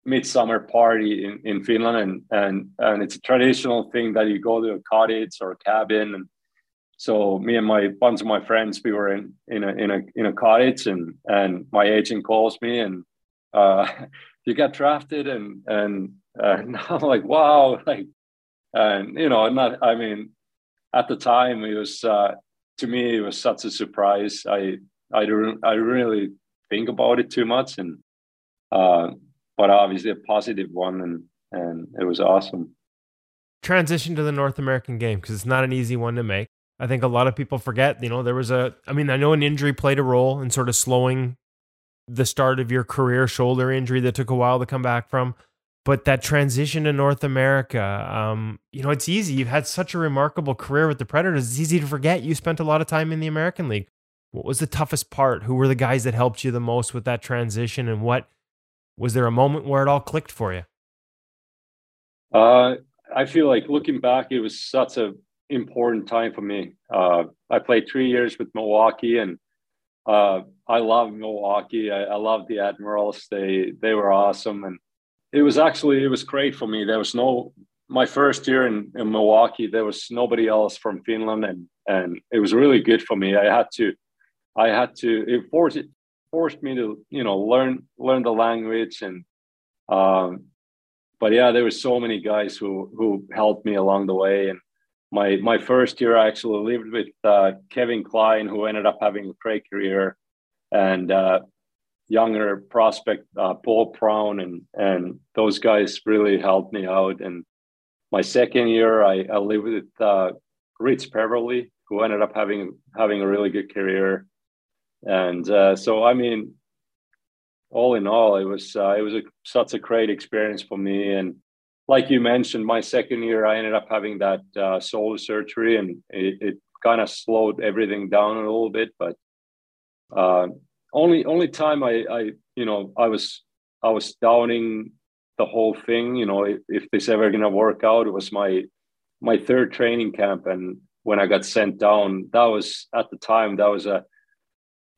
midsummer party in, in Finland, and and and it's a traditional thing that you go to a cottage or a cabin, and so me and my bunch of my friends, we were in in a in a in a cottage, and and my agent calls me and uh, (laughs) you got drafted, and and (laughs) and I'm like, wow, (laughs) like, and you know, not. I mean, at the time, it was uh, to me, it was such a surprise. I I don't I really think about it too much, and uh, but obviously a positive one, and and it was awesome. Transition to the North American game because it's not an easy one to make. I think a lot of people forget. You know, there was a. I mean, I know an injury played a role in sort of slowing the start of your career, shoulder injury that took a while to come back from but that transition to North America, um, you know, it's easy. You've had such a remarkable career with the Predators. It's easy to forget you spent a lot of time in the American League. What was the toughest part? Who were the guys that helped you the most with that transition? And what was there a moment where it all clicked for you? Uh, I feel like looking back, it was such an important time for me. Uh, I played three years with Milwaukee, and uh, I love Milwaukee. I, I love the Admirals. They they were awesome, and it was actually it was great for me. There was no my first year in, in Milwaukee. There was nobody else from Finland, and and it was really good for me. I had to, I had to. It forced it forced me to you know learn learn the language and. Um, but yeah, there were so many guys who who helped me along the way. And my my first year, I actually lived with uh, Kevin Klein, who ended up having a great career, and uh, younger prospect, uh, Paul Brown, and and those guys really helped me out. And my second year, I, I lived with uh, Rich Peverley, who ended up having having a really good career. And uh, so, I mean, all in all, it was uh, it was a, such a great experience for me. And like you mentioned, my second year, I ended up having that uh, surgery, and it, it kind of slowed everything down a little bit, but. Uh, only only time I I you know I was I was doubting the whole thing. You know, if, if this ever gonna work out, it was my my third training camp, and when I got sent down, that was at the time that was a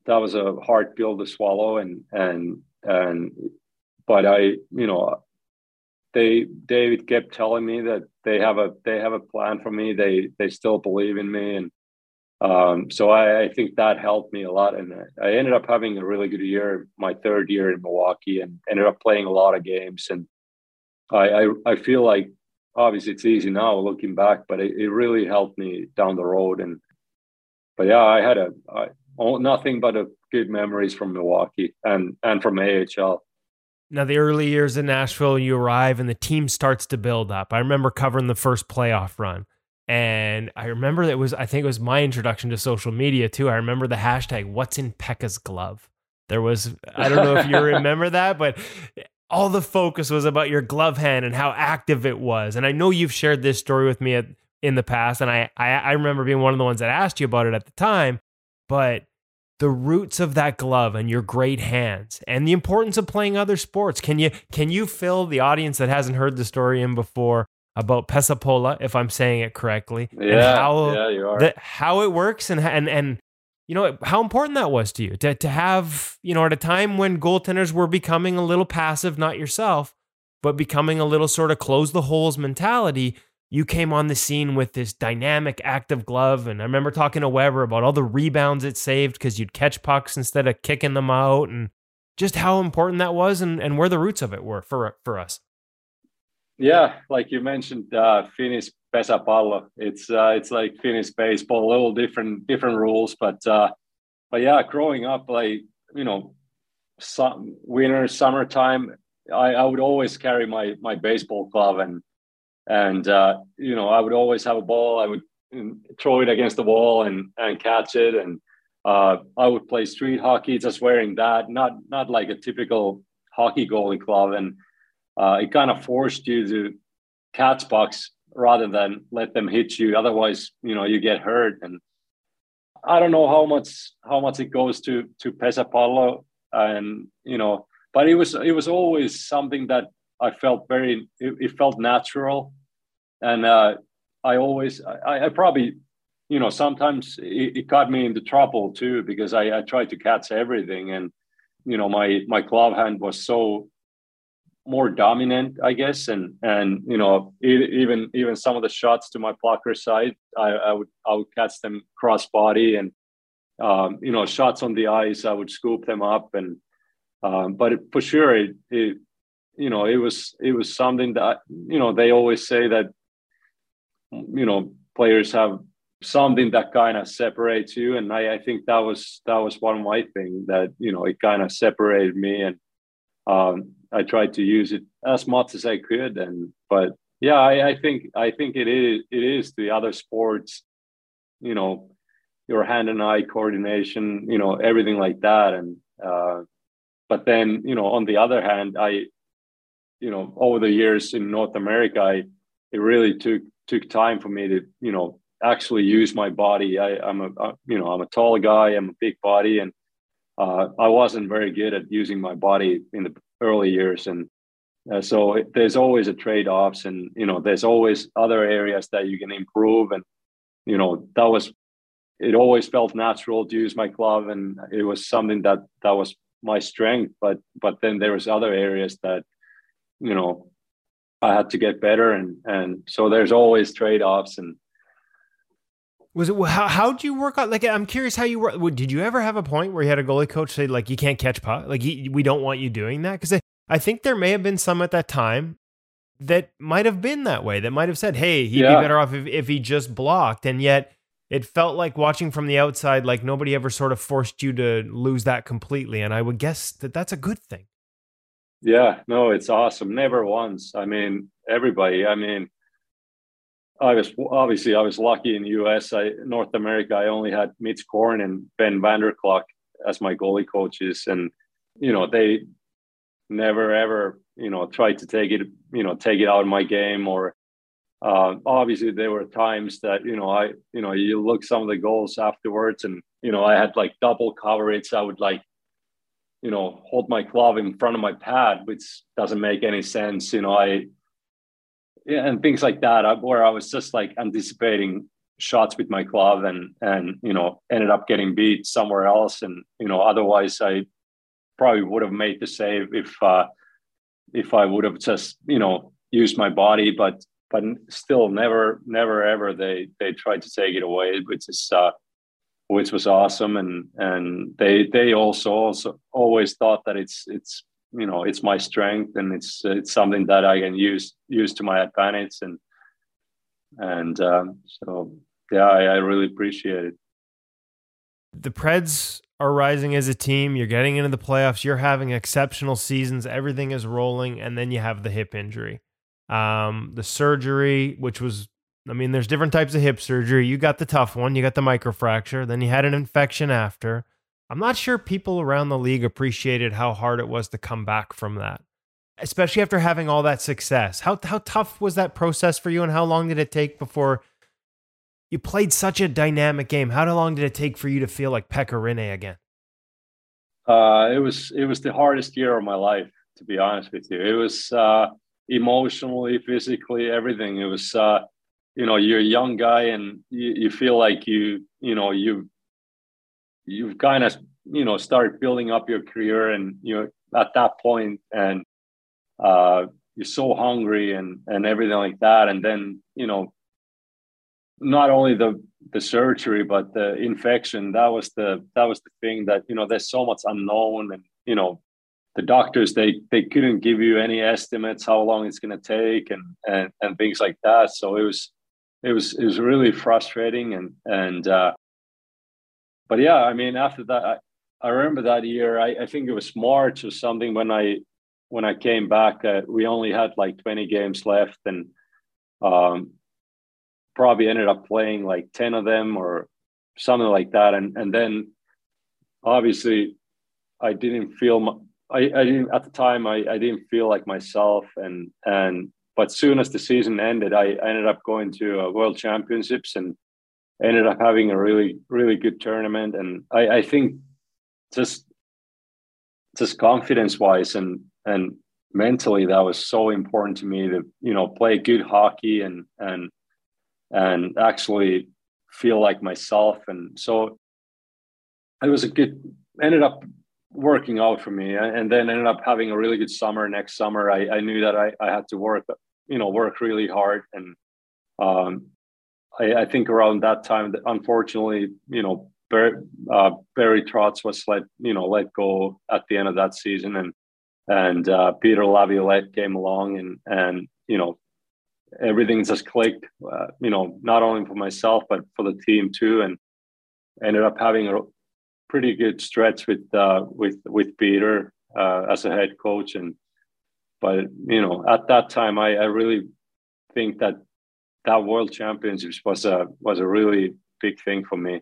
that was a hard pill to swallow, and and and but I you know they David kept telling me that they have a they have a plan for me. They they still believe in me, and um, so I, I, think that helped me a lot, and I ended up having a really good year, my third year in Milwaukee, and ended up playing a lot of games. And I, I, I feel like obviously it's easy now looking back, but it, it really helped me down the road. And but yeah, I had a I, nothing but a good memories from Milwaukee and and from AHL. Now, the early years in Nashville, you arrive and the team starts to build up. I remember covering the first playoff run. And I remember that was, I think it was my introduction to social media too. I remember the hashtag, what's in Pekka's glove? There was, I don't know if you (laughs) remember that, but all the focus was about your glove hand and how active it was. And I know you've shared this story with me at in the past, and I, I I remember being one of the ones that asked you about it at the time, but the roots of that glove and your great hands and the importance of playing other sports. Can you can you fill the audience that hasn't heard the story in before about Pesäpallo, if I'm saying it correctly? Yeah, how, yeah, you are. The, how it works and and and you know how important that was to you to to have you know at a time when goaltenders were becoming a little passive, not yourself, but becoming a little sort of close the holes mentality you came on the scene with this dynamic active glove and i remember talking to weber about all the rebounds it saved because you'd catch pucks instead of kicking them out and just how important that was and, and where the roots of it were for for us. Yeah like you mentioned uh finnish pesäpallo it's uh it's like finnish baseball a little different different rules but uh but yeah growing up like you know some winter summertime i i would always carry my my baseball glove and and uh, you know I would always have a ball. I would mm, throw it against the wall and and catch it, and uh, I would play street hockey just wearing that, not not like a typical hockey goalie glove, and uh, it kind of forced you to catch pucks rather than let them hit you. Otherwise, you know you get hurt, and I don't know how much how much it goes to to pesäpallo, and you know, but it was it was always something that I felt very, it, it felt natural. And uh, I always, I, I, probably, you know, sometimes it, it, got me into trouble too, because I, I tried to catch everything. And, you know, my, my glove hand was so more dominant, I guess. And, and, you know, even, even some of the shots to my blocker side, I, I would, I would catch them cross body and, um, you know, shots on the ice, I would scoop them up and, um, but it, for sure, it, it, you know it was it was something that you know they always say that you know players have something that kind of separates you. And I, I think that was that was one of my thing that you know it kind of separated me. And um, I tried to use it as much as I could. And but yeah I, I think I think it is it is the other sports you know your hand and eye coordination you know everything like that. And uh, but then you know on the other hand I you know over the years in North America, I, it really took took time for me to you know actually use my body. I, I'm a I, you know I'm a tall guy. I'm a big body, and uh, I wasn't very good at using my body in the early years. And uh, so it, there's always a trade offs, and you know there's always other areas that you can improve. And you know that was it. Always felt natural to use my glove, and it was something that that was my strength. But but then there was other areas that you know I had to get better, and and so there's always trade offs and. Was it how how did you work on like I'm curious how you work did you ever have a point where you had a goalie coach say like you can't catch puck? Like we don't want you doing that? Because I, I think there may have been some at that time that might have been that way that might have said hey he'd yeah. be better off if, if he just blocked. And yet it felt like watching from the outside like nobody ever sort of forced you to lose that completely. And I would guess that that's a good thing yeah, no, it's awesome. Never once. I mean, everybody. I mean, I was obviously I was lucky in the U.S. I North America. I only had Mitch Korn and Ben Vanderklok as my goalie coaches, and you know they never ever you know tried to take it you know take it out of my game or uh, obviously there were times that you know i you know you look some of the goals afterwards and you know i had like double coverage i would like you know, hold my glove in front of my pad, which doesn't make any sense. You know, I, yeah, and things like that, where I was just like anticipating shots with my glove and, and, you know, ended up getting beat somewhere else. And, you know, otherwise I probably would have made the save if, uh, if I would have just, you know, used my body, but, but still never, never, ever they, they tried to take it away, which is, uh, which was awesome. And and they they also also always thought that it's it's you know it's my strength and it's it's something that I can use use to my advantage and and um, so yeah, I, I really appreciate it. The Preds are rising as a team. You're getting into the playoffs. You're having exceptional seasons. Everything is rolling, and then you have the hip injury, um, the surgery, which was I mean, there's different types of hip surgery. You got the tough one, you got the microfracture, then you had an infection after. I'm not sure people around the league appreciated how hard it was to come back from that, especially after having all that success. How how tough was that process for you, and how long did it take before you played such a dynamic game. How long did it take for you to feel like Pekka Rinne again? Uh, it was it was the hardest year of my life, to be honest with you. It was uh, emotionally, physically, everything. It was, uh, you know, you're a young guy and you, you feel like you, you know, you you've kind of, you know, started building up your career, and you're at that point, and uh, you're so hungry and and everything like that, and then you know not only the the surgery but the infection that was the that was the thing that you know there's so much unknown and you know the doctors they they couldn't give you any estimates how long it's going to take and and and things like that. So it was it was it was really frustrating and and uh but yeah i mean after that i, I remember that year I, I think it was march or something when i when i came back we only had like 20 games left and um probably ended up playing like 10 of them or something like that. And and then obviously i didn't feel I, I didn't at the time I, I didn't feel like myself and and but soon as the season ended I, ended up going to uh, world championships and ended up having a really really good tournament and I, I think just just confidence wise and and mentally that was so important to me to you know play good hockey and and and actually feel like myself. And so it was a good, ended up working out for me and then ended up having a really good summer next summer. I, I knew that I, I had to work, you know, work really hard. And um, I, I think around that time, unfortunately, you know, Barry, uh, Barry Trotz was let, you know, let go at the end of that season. And, and uh, Peter Laviolette came along and, and, you know, everything just clicked, uh, you know, not only for myself, but for the team too. And ended up having a pretty good stretch with, uh, with, with Peter uh, as a head coach. And, but, you know, at that time, I, I really think that that world championships was a, was a really big thing for me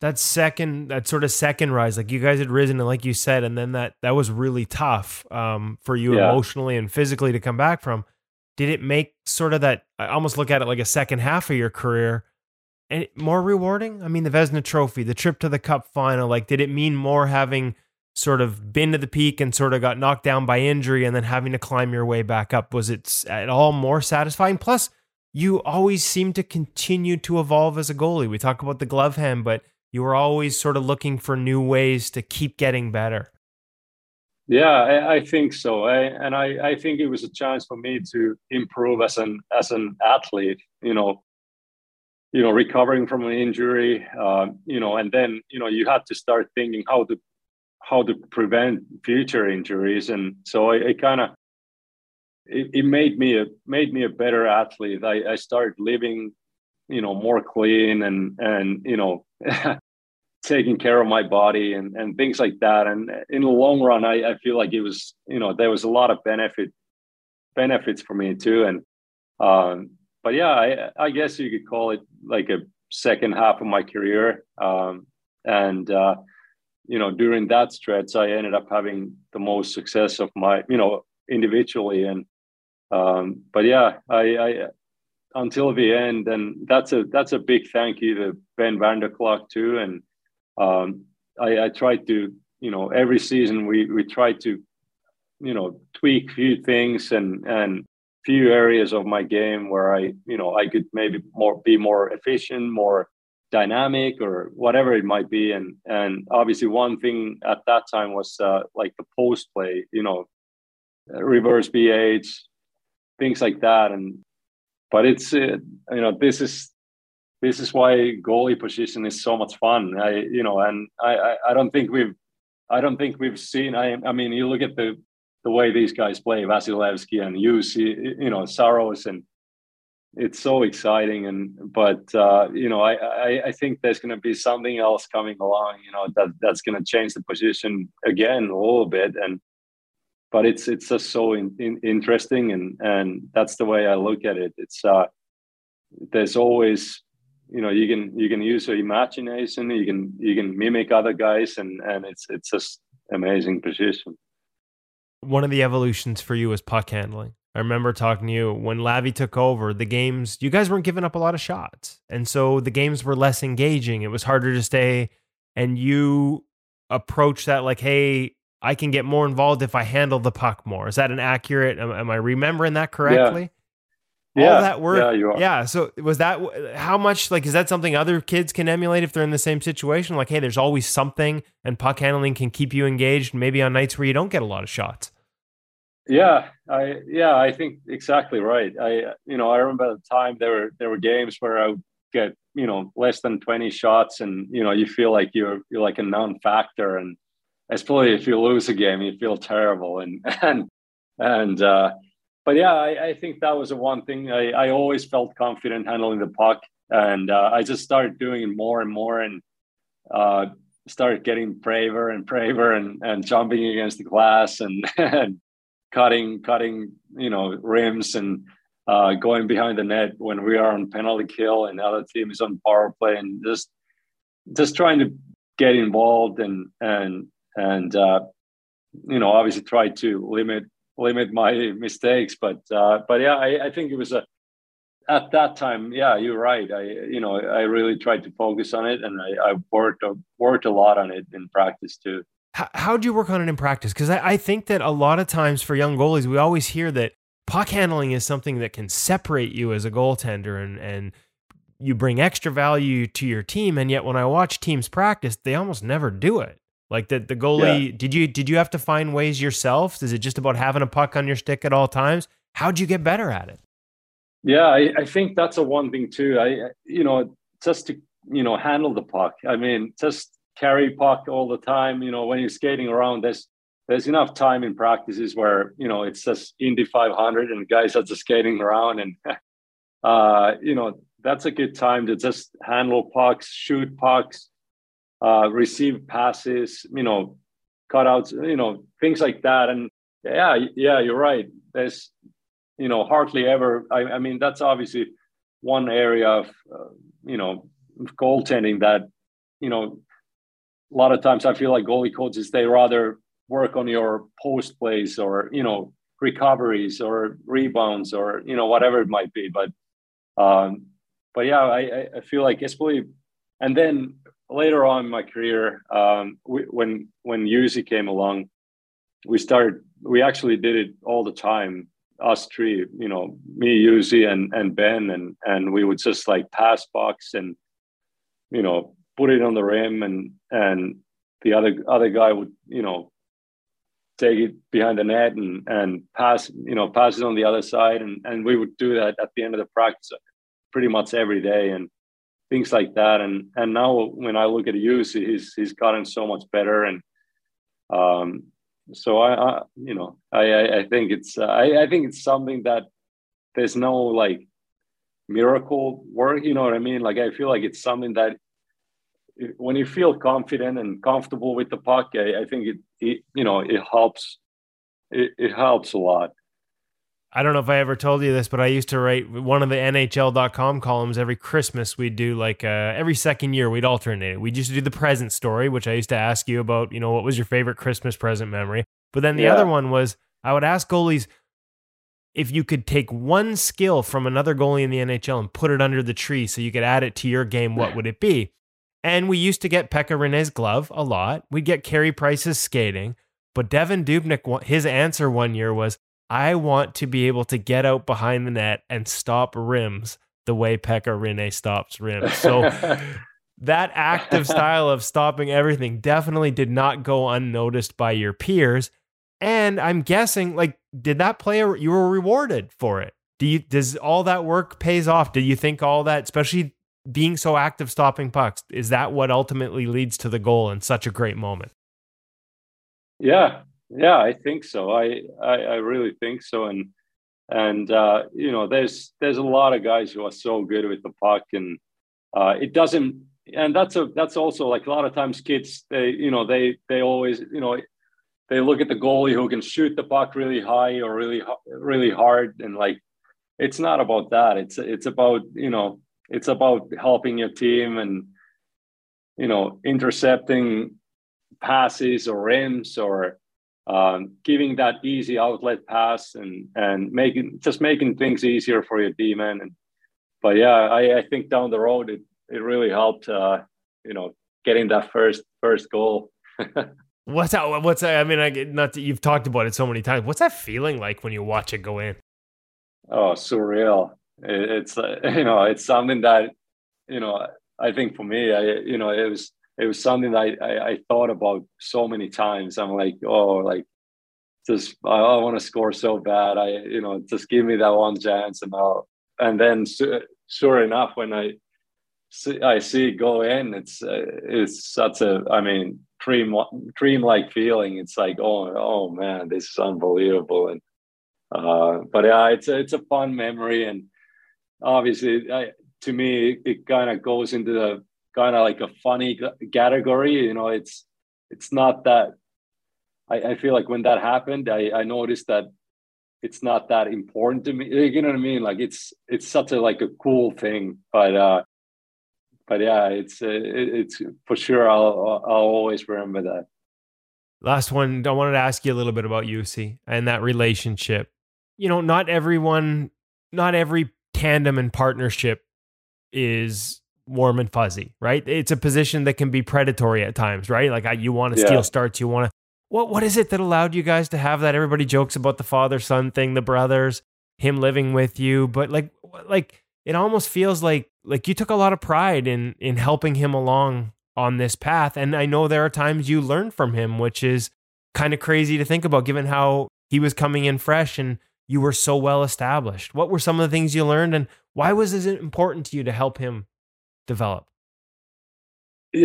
that second that sort of second rise like you guys had risen and like you said and then that that was really tough um, for you yeah. emotionally and physically to come back from did it make sort of that I almost look at it like a second half of your career and more rewarding? I mean, the Vezina Trophy, the trip to the Cup final, like did it mean more having sort of been to the peak and sort of got knocked down by injury and then having to climb your way back up? Was it at all more satisfying? Plus, you always seem to continue to evolve as a goalie. We talk about the glove hand, but you were always sort of looking for new ways to keep getting better. Yeah, I, I think so, I, and I, I think it was a chance for me to improve as an as an athlete. You know, you know, recovering from an injury, uh, you know, and then you know you had to start thinking how to how to prevent future injuries, and so I, I kind of it, it, made me a made me a better athlete. I, I started living, you know, more clean and and you know (laughs) taking care of my body and, and things like that. And in the long run, I, I feel like it was, you know, there was a lot of benefit benefits for me too. And um, but yeah, I, I guess you could call it like a second half of my career. Um, and uh, you know, during that stretch, I ended up having the most success of my, you know, individually. And um, but yeah, I, I until the end, and that's a that's a big thank you to Ben Vanderklok too, and um, I, I try to, you know, every season we we tried to, you know, tweak few things and and few areas of my game where I, you know, I could maybe more be more efficient, more dynamic, or whatever it might be. And and obviously one thing at that time was uh, like the post play, you know, reverse VH, things like that. And but it's uh, you know this is this is why goalie position is so much fun. I you know, and I I, I don't think we've I don't think we've seen. I I mean, you look at the the way these guys play, Vasilevskiy and you see, you know, Saros, and it's so exciting. And but uh, you know, I, I I think there's going to be something else coming along. You know, that that's going to change the position again a little bit. And but it's it's just so in, in, interesting, and and that's the way I look at it. It's uh, there's always you know you can you can use your imagination you can you can mimic other guys and and it's it's just amazing position one of the evolutions for you was puck handling. I remember talking to you when Lavi took over the games, you guys weren't giving up a lot of shots. And so the games were less engaging. It was harder to stay. And you approach that like, hey, I can get more involved if I handle the puck more. Is that an accurate? Am, am I remembering that correctly? Yeah. All that work. Yeah, you are. Yeah. So was that how much like is that something other kids can emulate if they're in the same situation? Like, hey, there's always something, and puck handling can keep you engaged. Maybe on nights where you don't get a lot of shots. Yeah, I yeah, I think exactly right. I you know I remember at the time there were there were games where I would get you know less than twenty shots, and you know you feel like you're you're like a non-factor, and especially if you lose a game, you feel terrible, and (laughs) and and uh, but yeah, I, I, think that was the one thing I, I always felt confident handling the puck, and uh, I just started doing it more and more, and uh, started getting braver and braver, and and jumping against the glass, and, (laughs) and cutting cutting you know rims, and uh, going behind the net when we are on penalty kill, and the other team is on power play, and just just trying to get involved and and and uh, you know obviously try to limit limit my mistakes. But uh, but yeah, I, I think it was a at that time. Yeah, you're right. I you know I really tried to focus on it, and I, I worked worked a lot on it in practice too. How how'd you work on it in practice? Because I, I think that a lot of times for young goalies, we always hear that puck handling is something that can separate you as a goaltender and and you bring extra value to your team and yet when i watch teams practice they almost never do it like the the goalie, yeah. did you did you have to find ways yourself? Is it just about having a puck on your stick at all times? How'd you get better at it? Yeah, I, I think that's a one thing too. I you know just to you know handle the puck. I mean, just carry puck all the time. You know, when you're skating around, there's there's enough time in practices where you know it's just Indy 500 and guys are just skating around, and (laughs) uh, you know that's a good time to just handle pucks, shoot pucks, uh, receive passes, you know, cutouts, you know, things like that. And yeah, yeah, you're right. There's, you know, hardly ever. I, I mean, that's obviously one area of, uh, you know, goaltending that, you know, a lot of times I feel like goalie coaches they rather work on your post plays or you know recoveries or rebounds or you know whatever it might be. But um, but yeah, I I feel like especially and then later on in my career, um, we, when when Jussi came along, we started. We actually did it all the time. Us three, you know, me, Jussi, and and Ben, and and we would just like pass box and you know put it on the rim, and and the other other guy would you know take it behind the net and and pass you know pass it on the other side, and and we would do that at the end of the practice pretty much every day, and things like that. And and now when I look at Jussi, he's he's gotten so much better. And um, so I, I, you know I I think it's uh, I I think it's something that there's no like miracle work. You know what I mean? Like I feel like it's something that when you feel confident and comfortable with the puck, I, I think it, it you know it helps. It, it helps a lot. I don't know if I ever told you this, but I used to write one of the NHL.com columns every Christmas. We'd do like uh, every second year, we'd alternate it. We used to do the present story, which I used to ask you about, you know, what was your favorite Christmas present memory? But then the yeah. other one was I would ask goalies if you could take one skill from another goalie in the NHL and put it under the tree so you could add it to your game, what would it be? And we used to get Pekka Rinne's glove a lot. We'd get Carey Price's skating. But Devan Dubnyk, his answer one year was, I want to be able to get out behind the net and stop rims the way Pekka Rinne stops rims. So (laughs) that active style of stopping everything definitely did not go unnoticed by your peers. And I'm guessing, like, did that play? A, you were rewarded for it. Do you? Does all that work pays off? Do you think all that, especially being so active stopping pucks, is that what ultimately leads to the goal in such a great moment? Yeah, yeah, I think so. I, I, I really think so. And and uh, you know, there's there's a lot of guys who are so good with the puck, and uh, it doesn't. And that's a that's also like a lot of times kids they you know they they always you know they look at the goalie who can shoot the puck really high or really really hard and like it's not about that. It's it's about you know it's about helping your team and you know intercepting passes or rims or um, giving that easy outlet pass and and making just making things easier for your D man. And but yeah, I, I think down the road it it really helped. Uh, you know, getting that first first goal. (laughs) what's that? What's that? I mean, I not that you've talked about it so many times. What's that feeling like when you watch it go in? Oh, surreal! It, it's uh, (laughs) you know, it's something that you know. I think for me, I you know, it was it was something I, I, I thought about so many times. I'm like, oh, like just I, I want to score so bad. I you know, just give me that one chance, and I'll. And then sure enough, when I see, I see it go in, it's uh, it's such a I mean dream dream like feeling. It's like oh oh man, this is unbelievable. And uh, but yeah, it's a, it's a fun memory, and obviously, I, to me, it kind of goes into the kind of like a funny category. You know, it's it's not that. I, I feel like when that happened, I, I noticed that it's not that important to me. (laughs) You know what I mean? Like it's it's such a like a cool thing, but uh, but yeah, it's uh, it's for sure. I'll I'll always remember that. Last one. I wanted to ask you a little bit about Juuse and that relationship. You know, not everyone, not every tandem and partnership is warm and fuzzy, right? It's a position that can be predatory at times, right? Like you want to yeah. steal starts, you want to. What what is it that allowed you guys to have that? Everybody jokes about the father son thing, the brothers, him living with you, but like like it almost feels like like you took a lot of pride in in helping him along on this path and i know there are times you learn from him which is kind of crazy to think about given how he was coming in fresh and you were so well established what were some of the things you learned and why was it important to you to help him develop?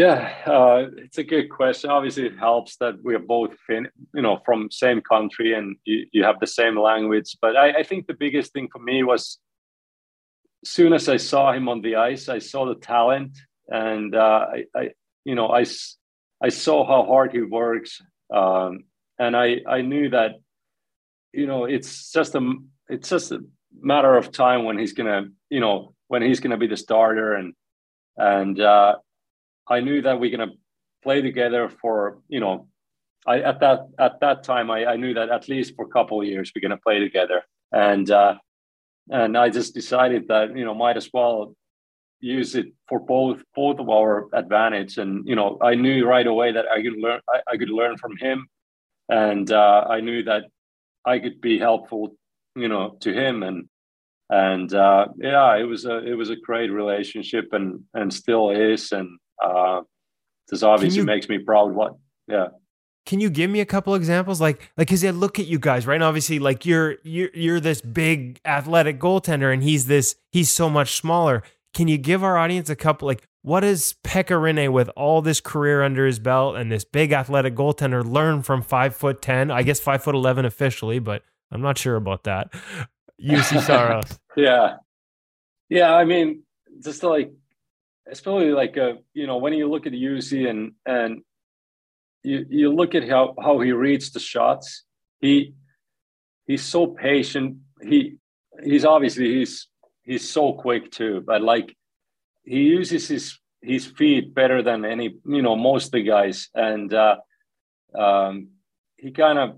Yeah uh, it's a good question. Obviously it helps that we're both fin- you know from same country and you, you have the same language. But I, I think the biggest thing for me was soon as I saw him on the ice, I saw the talent, and uh, I, I, you know, I, I saw how hard he works, um, and I, I knew that, you know, it's just a, it's just a matter of time when he's gonna, you know, when he's gonna be the starter, and, and uh, I knew that we're gonna play together for, you know, I at that at that time I, I knew that at least for a couple of years we're gonna play together, and. Uh, and I just decided that you know might as well use it for both both of our advantage. And you know, I knew right away that I could learn I, I could learn from him, and uh, I knew that I could be helpful, you know, to him. And and uh, yeah, it was a it was a great relationship, and and still is. And uh, this obviously you, makes me proud. What yeah. Can you give me a couple examples? Like, like, cause I look at you guys, right? And obviously, like you're you're you're this big athletic goaltender, and he's this he's so much smaller. Can you give our audience a couple? Like, what does Pekka Rinne, with all this career under his belt and this big athletic goaltender, learn from five foot ten? I guess five foot eleven officially, but I'm not sure about that. Juuse Saros. (laughs) yeah, yeah. I mean, just like especially like uh, you know when you look at Juuse and and you, you look at how, how he reads the shots. He he's so patient. He he's obviously he's he's so quick too, but like he uses his his feet better than any you know most of the guys, and uh, um, he kind of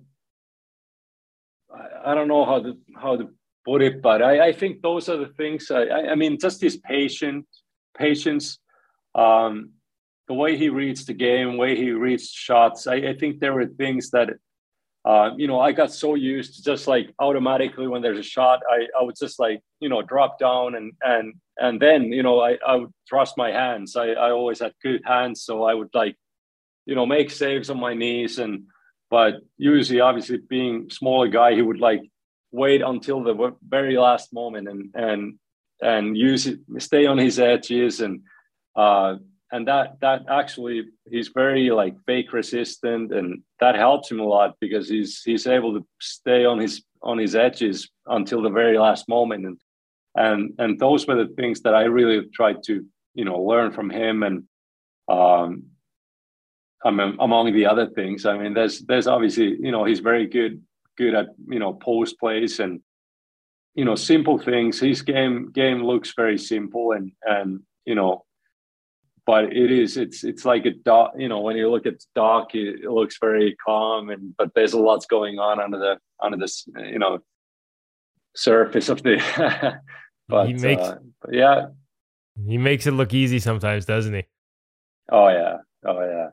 I, I don't know how to how to it, but I, I think those are the things. I, I mean, just his patient patience. Um, the way he reads the game, the way he reads shots, I, I think there were things that, uh, you know, I got so used to just like automatically when there's a shot, I, I would just like, you know, drop down and, and, and then, you know, I, I would trust my hands. I, I always had good hands. So I would like, you know, make saves on my knees. And, but usually obviously being smaller guy, he would like wait until the very last moment and, and, and use it, stay on his edges and, uh, and that that actually he's very like fake resistant and that helps him a lot because he's he's able to stay on his on his edges until the very last moment. And and and those were the things that i really tried to you know learn from him and um I mean, among the other things. I mean there's there's obviously you know he's very good good at you know post plays and you know simple things his game game looks very simple and and you know but it is it's it's like a dock. You know, when you look at dock, it, it looks very calm, and but there's a lot's going on under the under this you know surface of the. (laughs) but, he makes, uh, but yeah, he makes it look easy sometimes, doesn't he? Oh yeah, oh yeah,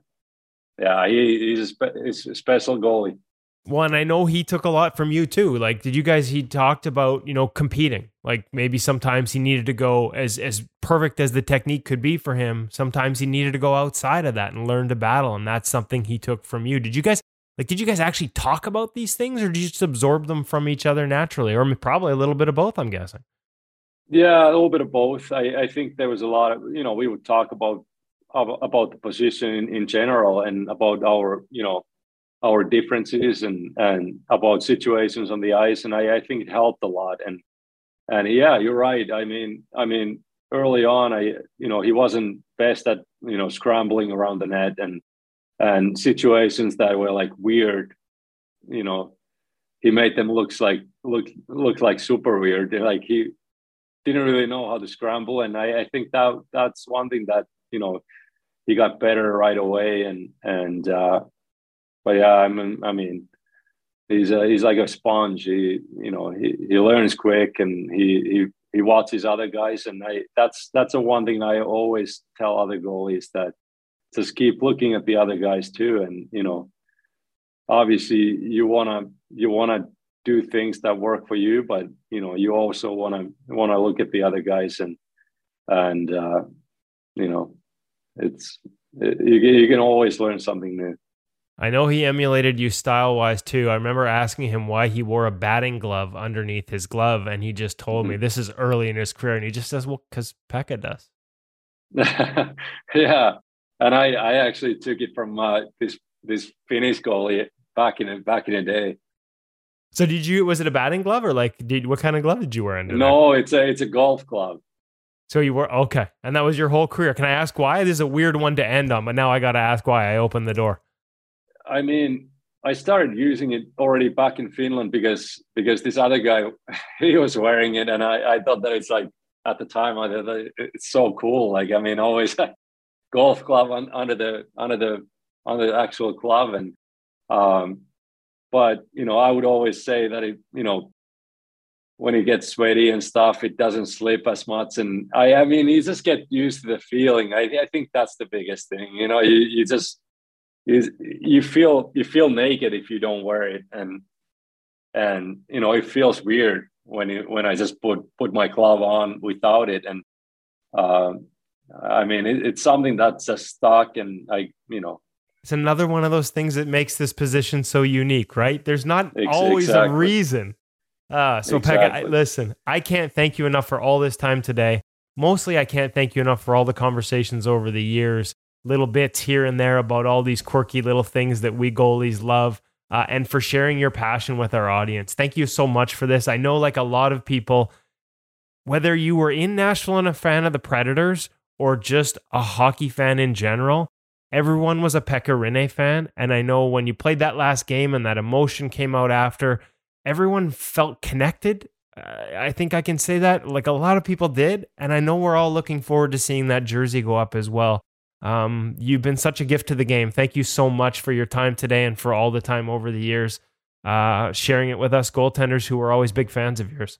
yeah. He, he's a, spe- he's a special goalie. One, I know he took a lot from you too. Like, did you guys? He talked about you know competing. Like maybe sometimes he needed to go as as perfect as the technique could be for him. Sometimes he needed to go outside of that and learn to battle, and that's something he took from you. Did you guys like? Did you guys actually talk about these things, or did you just absorb them from each other naturally, or probably a little bit of both? I'm guessing. Yeah, a little bit of both. I, I think there was a lot of you know we would talk about about the position in general and about our you know our differences and and about situations on the ice and I, I think it helped a lot. And and yeah you're right. I mean i mean early on i you know he wasn't best at you know scrambling around the net and and situations that were like weird. You know he made them looks like look look like super weird. Like he didn't really know how to scramble and i i think that that's one thing that you know he got better right away. And and uh but yeah, I mean, I mean, he's a, he's like a sponge. He you know he, he learns quick and he he he watches other guys and I that's that's a one thing I always tell other goalies that just keep looking at the other guys too and you know obviously you wanna you wanna do things that work for you but you know you also wanna wanna look at the other guys and and uh, you know it's it, you, you can always learn something new. I know he emulated you style wise too. I remember asking him why he wore a batting glove underneath his glove, and he just told mm-hmm. me this is early in his career, and he just says, "Well, because Pekka does." (laughs) yeah, and I I actually took it from uh, this this Finnish goalie back in back in the day. So did you? Was it a batting glove or like did what kind of glove did you wear under? No, there? it's a it's a golf glove. So you were okay, and that was your whole career. Can I ask why? This is a weird one to end on, but now I got to ask why. I opened the door. I mean, I started using it already back in Finland because because this other guy (laughs) he was wearing it, and I, I thought that it's like at the time I thought it's so cool. Like I mean, always (laughs) golf club on, under the under the under the actual club, and um, but you know I would always say that it you know when he gets sweaty and stuff, it doesn't slip as much. And I I mean, you just get used to the feeling. I I think that's the biggest thing. You know, you you just is you feel you feel naked if you don't wear it. And and you know it feels weird when it, when I just put put my glove on without it. And um, I mean it, it's something that's just stuck and I you know. It's another one of those things that makes this position so unique right? There's not always exactly. a reason. Uh, so exactly. Pekka, I, listen I can't thank you enough for all this time today. Mostly I can't thank you enough for all the conversations over the years little bits here and there about all these quirky little things that we goalies love. Uh, and for sharing your passion with our audience. Thank you so much for this. I know, like a lot of people, whether you were in Nashville and a fan of the Predators or just a hockey fan in general, everyone was a Pekka Rinne fan. And I know when you played that last game and that emotion came out after, everyone felt connected. I think I can say that. Like a lot of people did. And I know we're all looking forward to seeing that jersey go up as well. Um, you've been such a gift to the game. Thank you so much for your time today and for all the time over the years, uh, sharing it with us goaltenders who are always big fans of yours.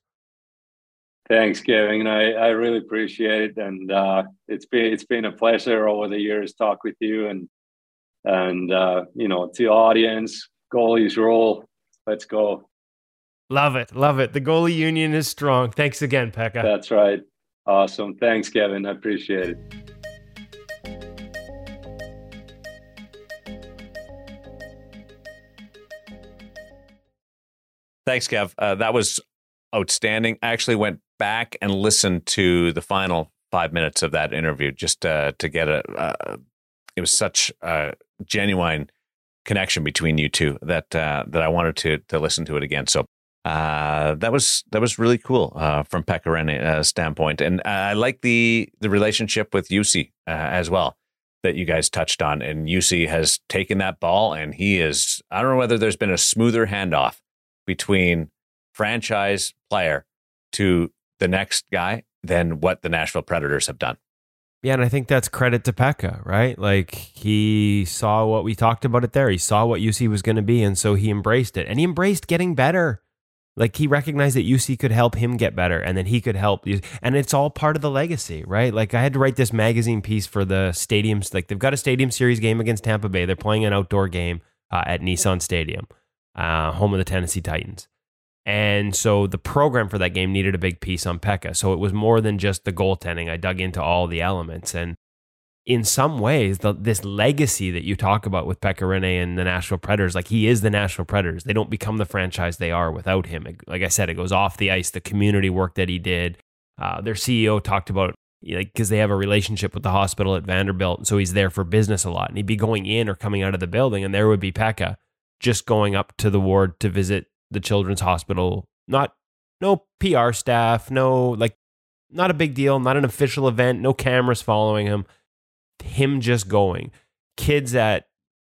Thanks, Kevin. I, I really appreciate it, and uh, it's been it's been a pleasure over the years talk with you and and uh, you know to the audience, goalies roll. Let's go. Love it, love it. The goalie union is strong. Thanks again, Pekka. That's right. Awesome. Thanks, Kevin. I appreciate it. Thanks, Kev. Uh, that was outstanding. I actually went back and listened to the final five minutes of that interview just uh, to get a. Uh, it was such a genuine connection between you two that uh, that I wanted to to listen to it again. So uh, that was that was really cool uh, from Pekka uh, standpoint, and I like the the relationship with Juuse uh, as well that you guys touched on. And Juuse has taken that ball, and he is I don't know whether there's been a smoother handoff between franchise player to the next guy than what the Nashville Predators have done. Yeah, and I think that's credit to Pekka, right? Like he saw what we talked about it there. He saw what Juuse was going to be, and so he embraced it. And he embraced getting better. Like he recognized that Juuse could help him get better, and then he could help. And it's all part of the legacy, right? Like I had to write this magazine piece for the stadiums. Like they've got a stadium series game against Tampa Bay. They're playing an outdoor game uh, at Nissan Stadium, uh, home of the Tennessee Titans. And so the program for that game needed a big piece on Pekka. So it was more than just the goaltending. I dug into all the elements. And in some ways, the, this legacy that you talk about with Pekka Rinne and the Nashville Predators, like he is the Nashville Predators. They don't become the franchise they are without him. Like I said, it goes off the ice, the community work that he did. Uh, their CEO talked about like because they have a relationship with the hospital at Vanderbilt, so he's there for business a lot, and he'd be going in or coming out of the building, and there would be Pekka just going up to the ward to visit the children's hospital. Not no PR staff, no like not a big deal, not an official event, no cameras following him. Him just going. Kids at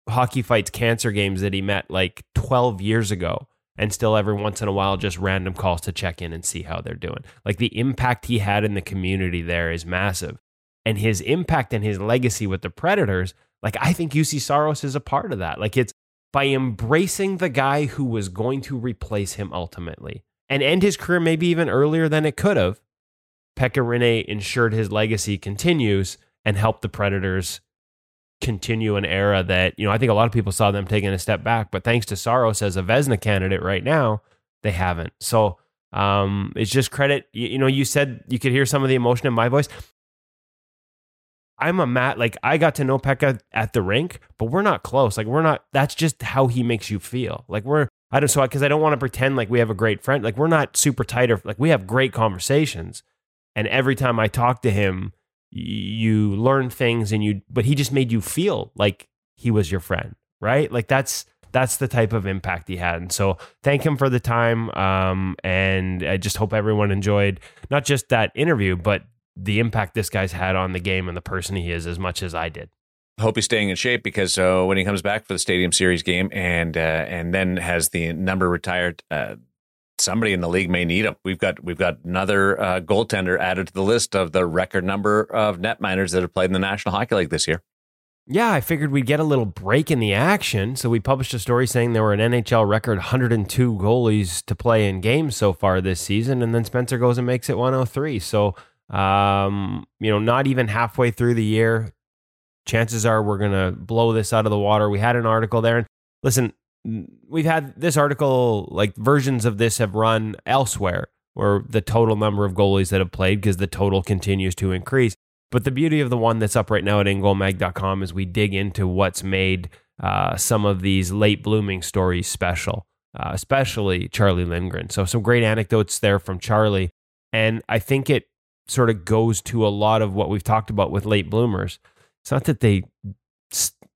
hockey fights cancer games that he met like 12 years ago and still every once in a while just random calls to check in and see how they're doing. Like the impact he had in the community there is massive. And his impact and his legacy with the Predators, like I think Juuse Saros is a part of that. Like it's by embracing the guy who was going to replace him ultimately and end his career maybe even earlier than it could have. Pekka ensured his legacy continues and helped the Predators continue an era that, you know, I think a lot of people saw them taking a step back, but thanks to Saros as a Vezina candidate right now, they haven't. So um, it's just credit. You, you know, you said you could hear some of the emotion in my voice. I'm a Matt, like I got to know Pekka at the rink, but we're not close. Like we're not, that's just how he makes you feel. Like we're, I don't, so I because I don't want to pretend like we have a great friend. Like we're not super tight or like we have great conversations. And every time I talk to him, you learn things and you, but he just made you feel like he was your friend, right? Like that's, that's the type of impact he had. And so thank him for the time. Um, and I just hope everyone enjoyed not just that interview, but the impact this guy's had on the game and the person he is as much as I did. Hope he's staying in shape because uh, when he comes back for the Stadium Series game and uh, and then has the number retired, uh, somebody in the league may need him. We've got we've got another uh, goaltender added to the list of the record number of netminders that have played in the National Hockey League this year. Yeah, I figured we'd get a little break in the action. So we published a story saying there were an NHL record 102 goalies to play in games so far this season, and then Spencer goes and makes it 103. So um, you know, not even halfway through the year, chances are we're going to blow this out of the water. We had an article there. And listen, we've had this article, like versions of this have run elsewhere, where the total number of goalies that have played because the total continues to increase. But the beauty of the one that's up right now at ingoalmag.com is we dig into what's made uh, some of these late blooming stories special, uh, especially Charlie Lindgren. So, some great anecdotes there from Charlie. And I think it sort of goes to a lot of what we've talked about with late bloomers. It's not that they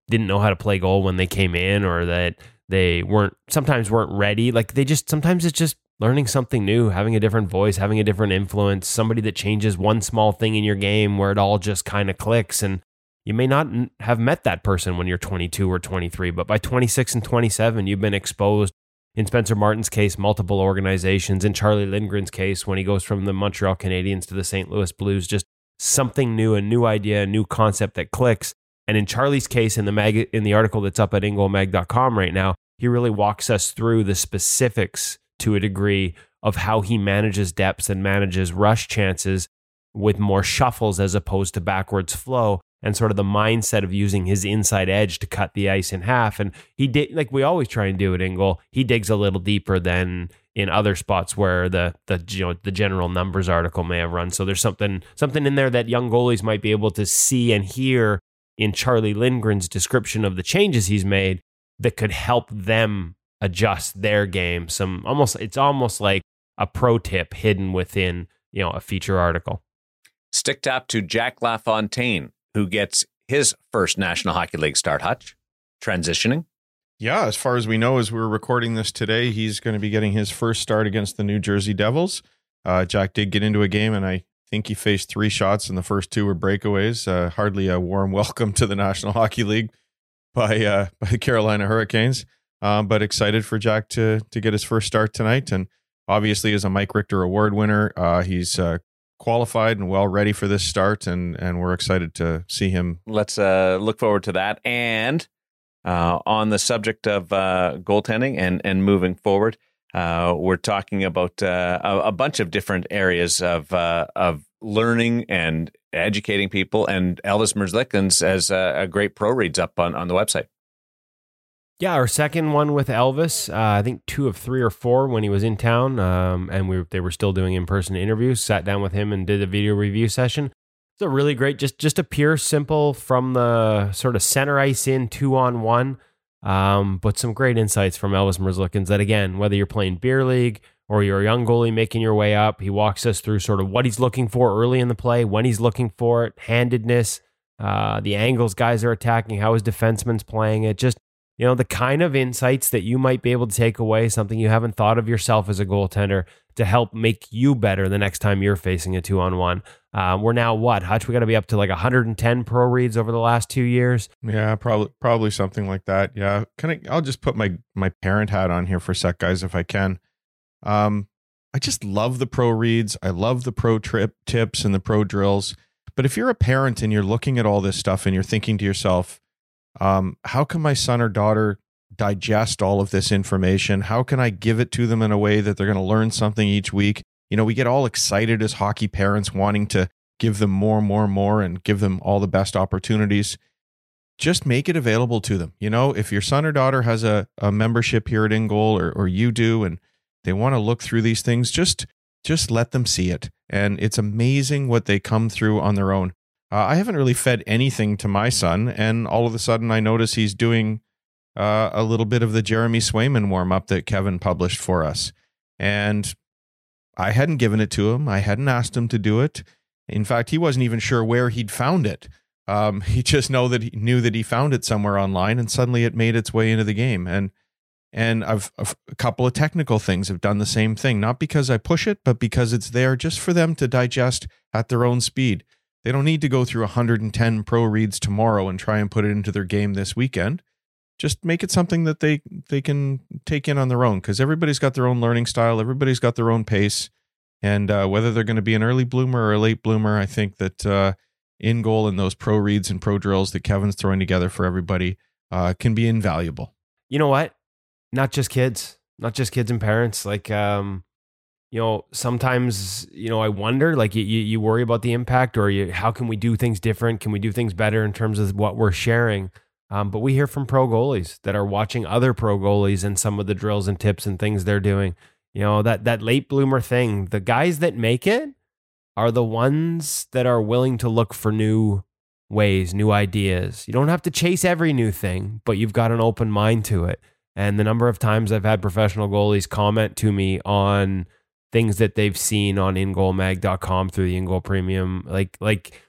didn't know how to play goal when they came in or that they weren't sometimes weren't ready. Like they just sometimes it's just learning something new, having a different voice, having a different influence, somebody that changes one small thing in your game where it all just kind of clicks and you may not have met that person when you're 22 or 23, but by 26 and 27 you've been exposed in Spencer Martin's case, multiple organizations. In Charlie Lindgren's case, when he goes from the Montreal Canadiens to the St. Louis Blues, just something new, a new idea, a new concept that clicks. And in Charlie's case, in the mag- in the article that's up at ingoalmag.com right now, he really walks us through the specifics to a degree of how he manages depths and manages rush chances with more shuffles as opposed to backwards flow and sort of the mindset of using his inside edge to cut the ice in half. And he did like we always try and do it in goal. He digs a little deeper than in other spots where the the you know the general numbers article may have run. So there's something something in there that young goalies might be able to see and hear in Charlie Lindgren's description of the changes he's made that could help them adjust their game. Some almost it's almost like a pro tip hidden within, you know, a feature article. Stick tap to Jack LaFontaine who gets his first National Hockey League start, Hutch, transitioning. Yeah, as far as we know, as we're recording this today, he's going to be getting his first start against the New Jersey Devils. Uh, Jack did get into a game, and I think he faced three shots, and the first two were breakaways. Uh, hardly a warm (laughs) welcome to the National Hockey League by uh, by the Carolina Hurricanes. Um, but excited for Jack to to get his first start tonight, and obviously as a Mike Richter Award winner, uh, he's uh, qualified and well ready for this start, and and we're excited to see him. Let's uh, look forward to that. And uh, on the subject of uh, goaltending and and moving forward, uh, we're talking about uh, a, a, bunch of different areas of uh, of learning and educating people. And Elvis Merzlikins has a, a great pro reads up on on the website. Yeah, our second one with Elvis, uh, I think two of three or four when he was in town, um, and we they were still doing in person interviews. Sat down with him and did a video review session. It's a really great, just just a pure, simple from the sort of center ice in two on one, um, but some great insights from Elvis Merzlikins. That again, whether you're playing beer league or you're a young goalie making your way up, he walks us through sort of what he's looking for early in the play, when he's looking for it, handedness, uh, the angles guys are attacking, how his defenseman's playing it, just you know, the kind of insights that you might be able to take away, something you haven't thought of yourself as a goaltender to help make you better the next time you're facing a two on one. Um, we're now what, Hutch? We got to be up to like 110 pro reads over the last two years. Yeah, probably probably something like that. Yeah, can I? I'll just put my my parent hat on here for a sec, guys, if I can. Um, I just love the pro reads. I love the pro trip tips and the pro drills. But if you're a parent and you're looking at all this stuff and you're thinking to yourself, um, how can my son or daughter digest all of this information? How can I give it to them in a way that they're going to learn something each week? You know, we get all excited as hockey parents wanting to give them more, more, more and give them all the best opportunities. Just make it available to them. You know, if your son or daughter has a, a membership here at InGoal or, or you do, and they want to look through these things, just just let them see it. And it's amazing what they come through on their own. Uh, I haven't really fed anything to my son, and all of a sudden I notice he's doing uh, a little bit of the Jeremy Swayman warm up that Kevin published for us. And I hadn't given it to him, I hadn't asked him to do it. In fact, he wasn't even sure where he'd found it. Um, (laughs) he just know that he knew that he found it somewhere online, and suddenly it made its way into the game. And and I've, I've, a couple of technical things have done the same thing, not because I push it, but because it's there just for them to digest at their own speed. They don't need to go through 110 pro reads tomorrow and try and put it into their game this weekend. Just make it something that they they can take in on their own because everybody's got their own learning style, everybody's got their own pace, and uh, whether they're going to be an early bloomer or a late bloomer, I think that uh, InGoal and those pro reads and pro drills that Kevin's throwing together for everybody uh, can be invaluable. You know what? Not just kids, not just kids and parents. Like um, you know, sometimes, you know, I wonder, like you, you worry about the impact or you, how can we do things different? Can we do things better in terms of what we're sharing? Um, but we hear from pro goalies that are watching other pro goalies and some of the drills and tips and things they're doing. You know, that, that late bloomer thing, the guys that make it are the ones that are willing to look for new ways, new ideas. You don't have to chase every new thing, but you've got an open mind to it. And the number of times I've had professional goalies comment to me on, things that they've seen on ingoalmag.com through the InGoal Premium. Like like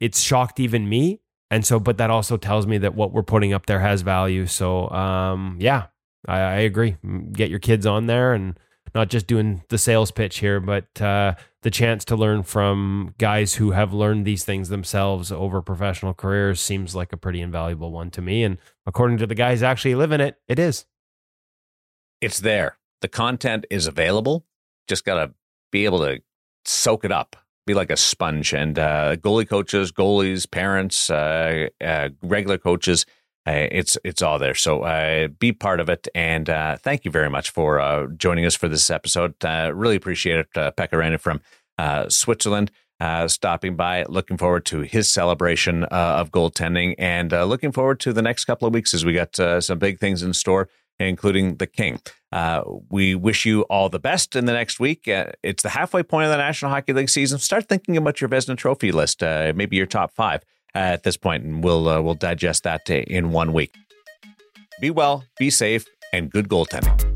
it's shocked even me. And so, but that also tells me that what we're putting up there has value. So um yeah, I, I agree. Get your kids on there and not just doing the sales pitch here, but uh, the chance to learn from guys who have learned these things themselves over professional careers seems like a pretty invaluable one to me. And according to the guys actually living it, it is. It's there. The content is available just got to be able to soak it up, be like a sponge. And uh, goalie coaches, goalies, parents, uh, uh, regular coaches, uh, it's it's all there. So uh, be part of it. And uh, thank you very much for joining us for this episode. really appreciate it, uh, Pekka from Switzerland. stopping by, looking forward to his celebration of goaltending, and looking forward to the next couple of weeks as we got some big things in store including the King. Uh, we wish you all the best in the next week. Uh, it's the halfway point of the National Hockey League season. Start thinking about your Vezina Trophy list, uh, maybe your top five at this point, and we'll uh, we'll digest that in one week. Be well, be safe, and good goaltending.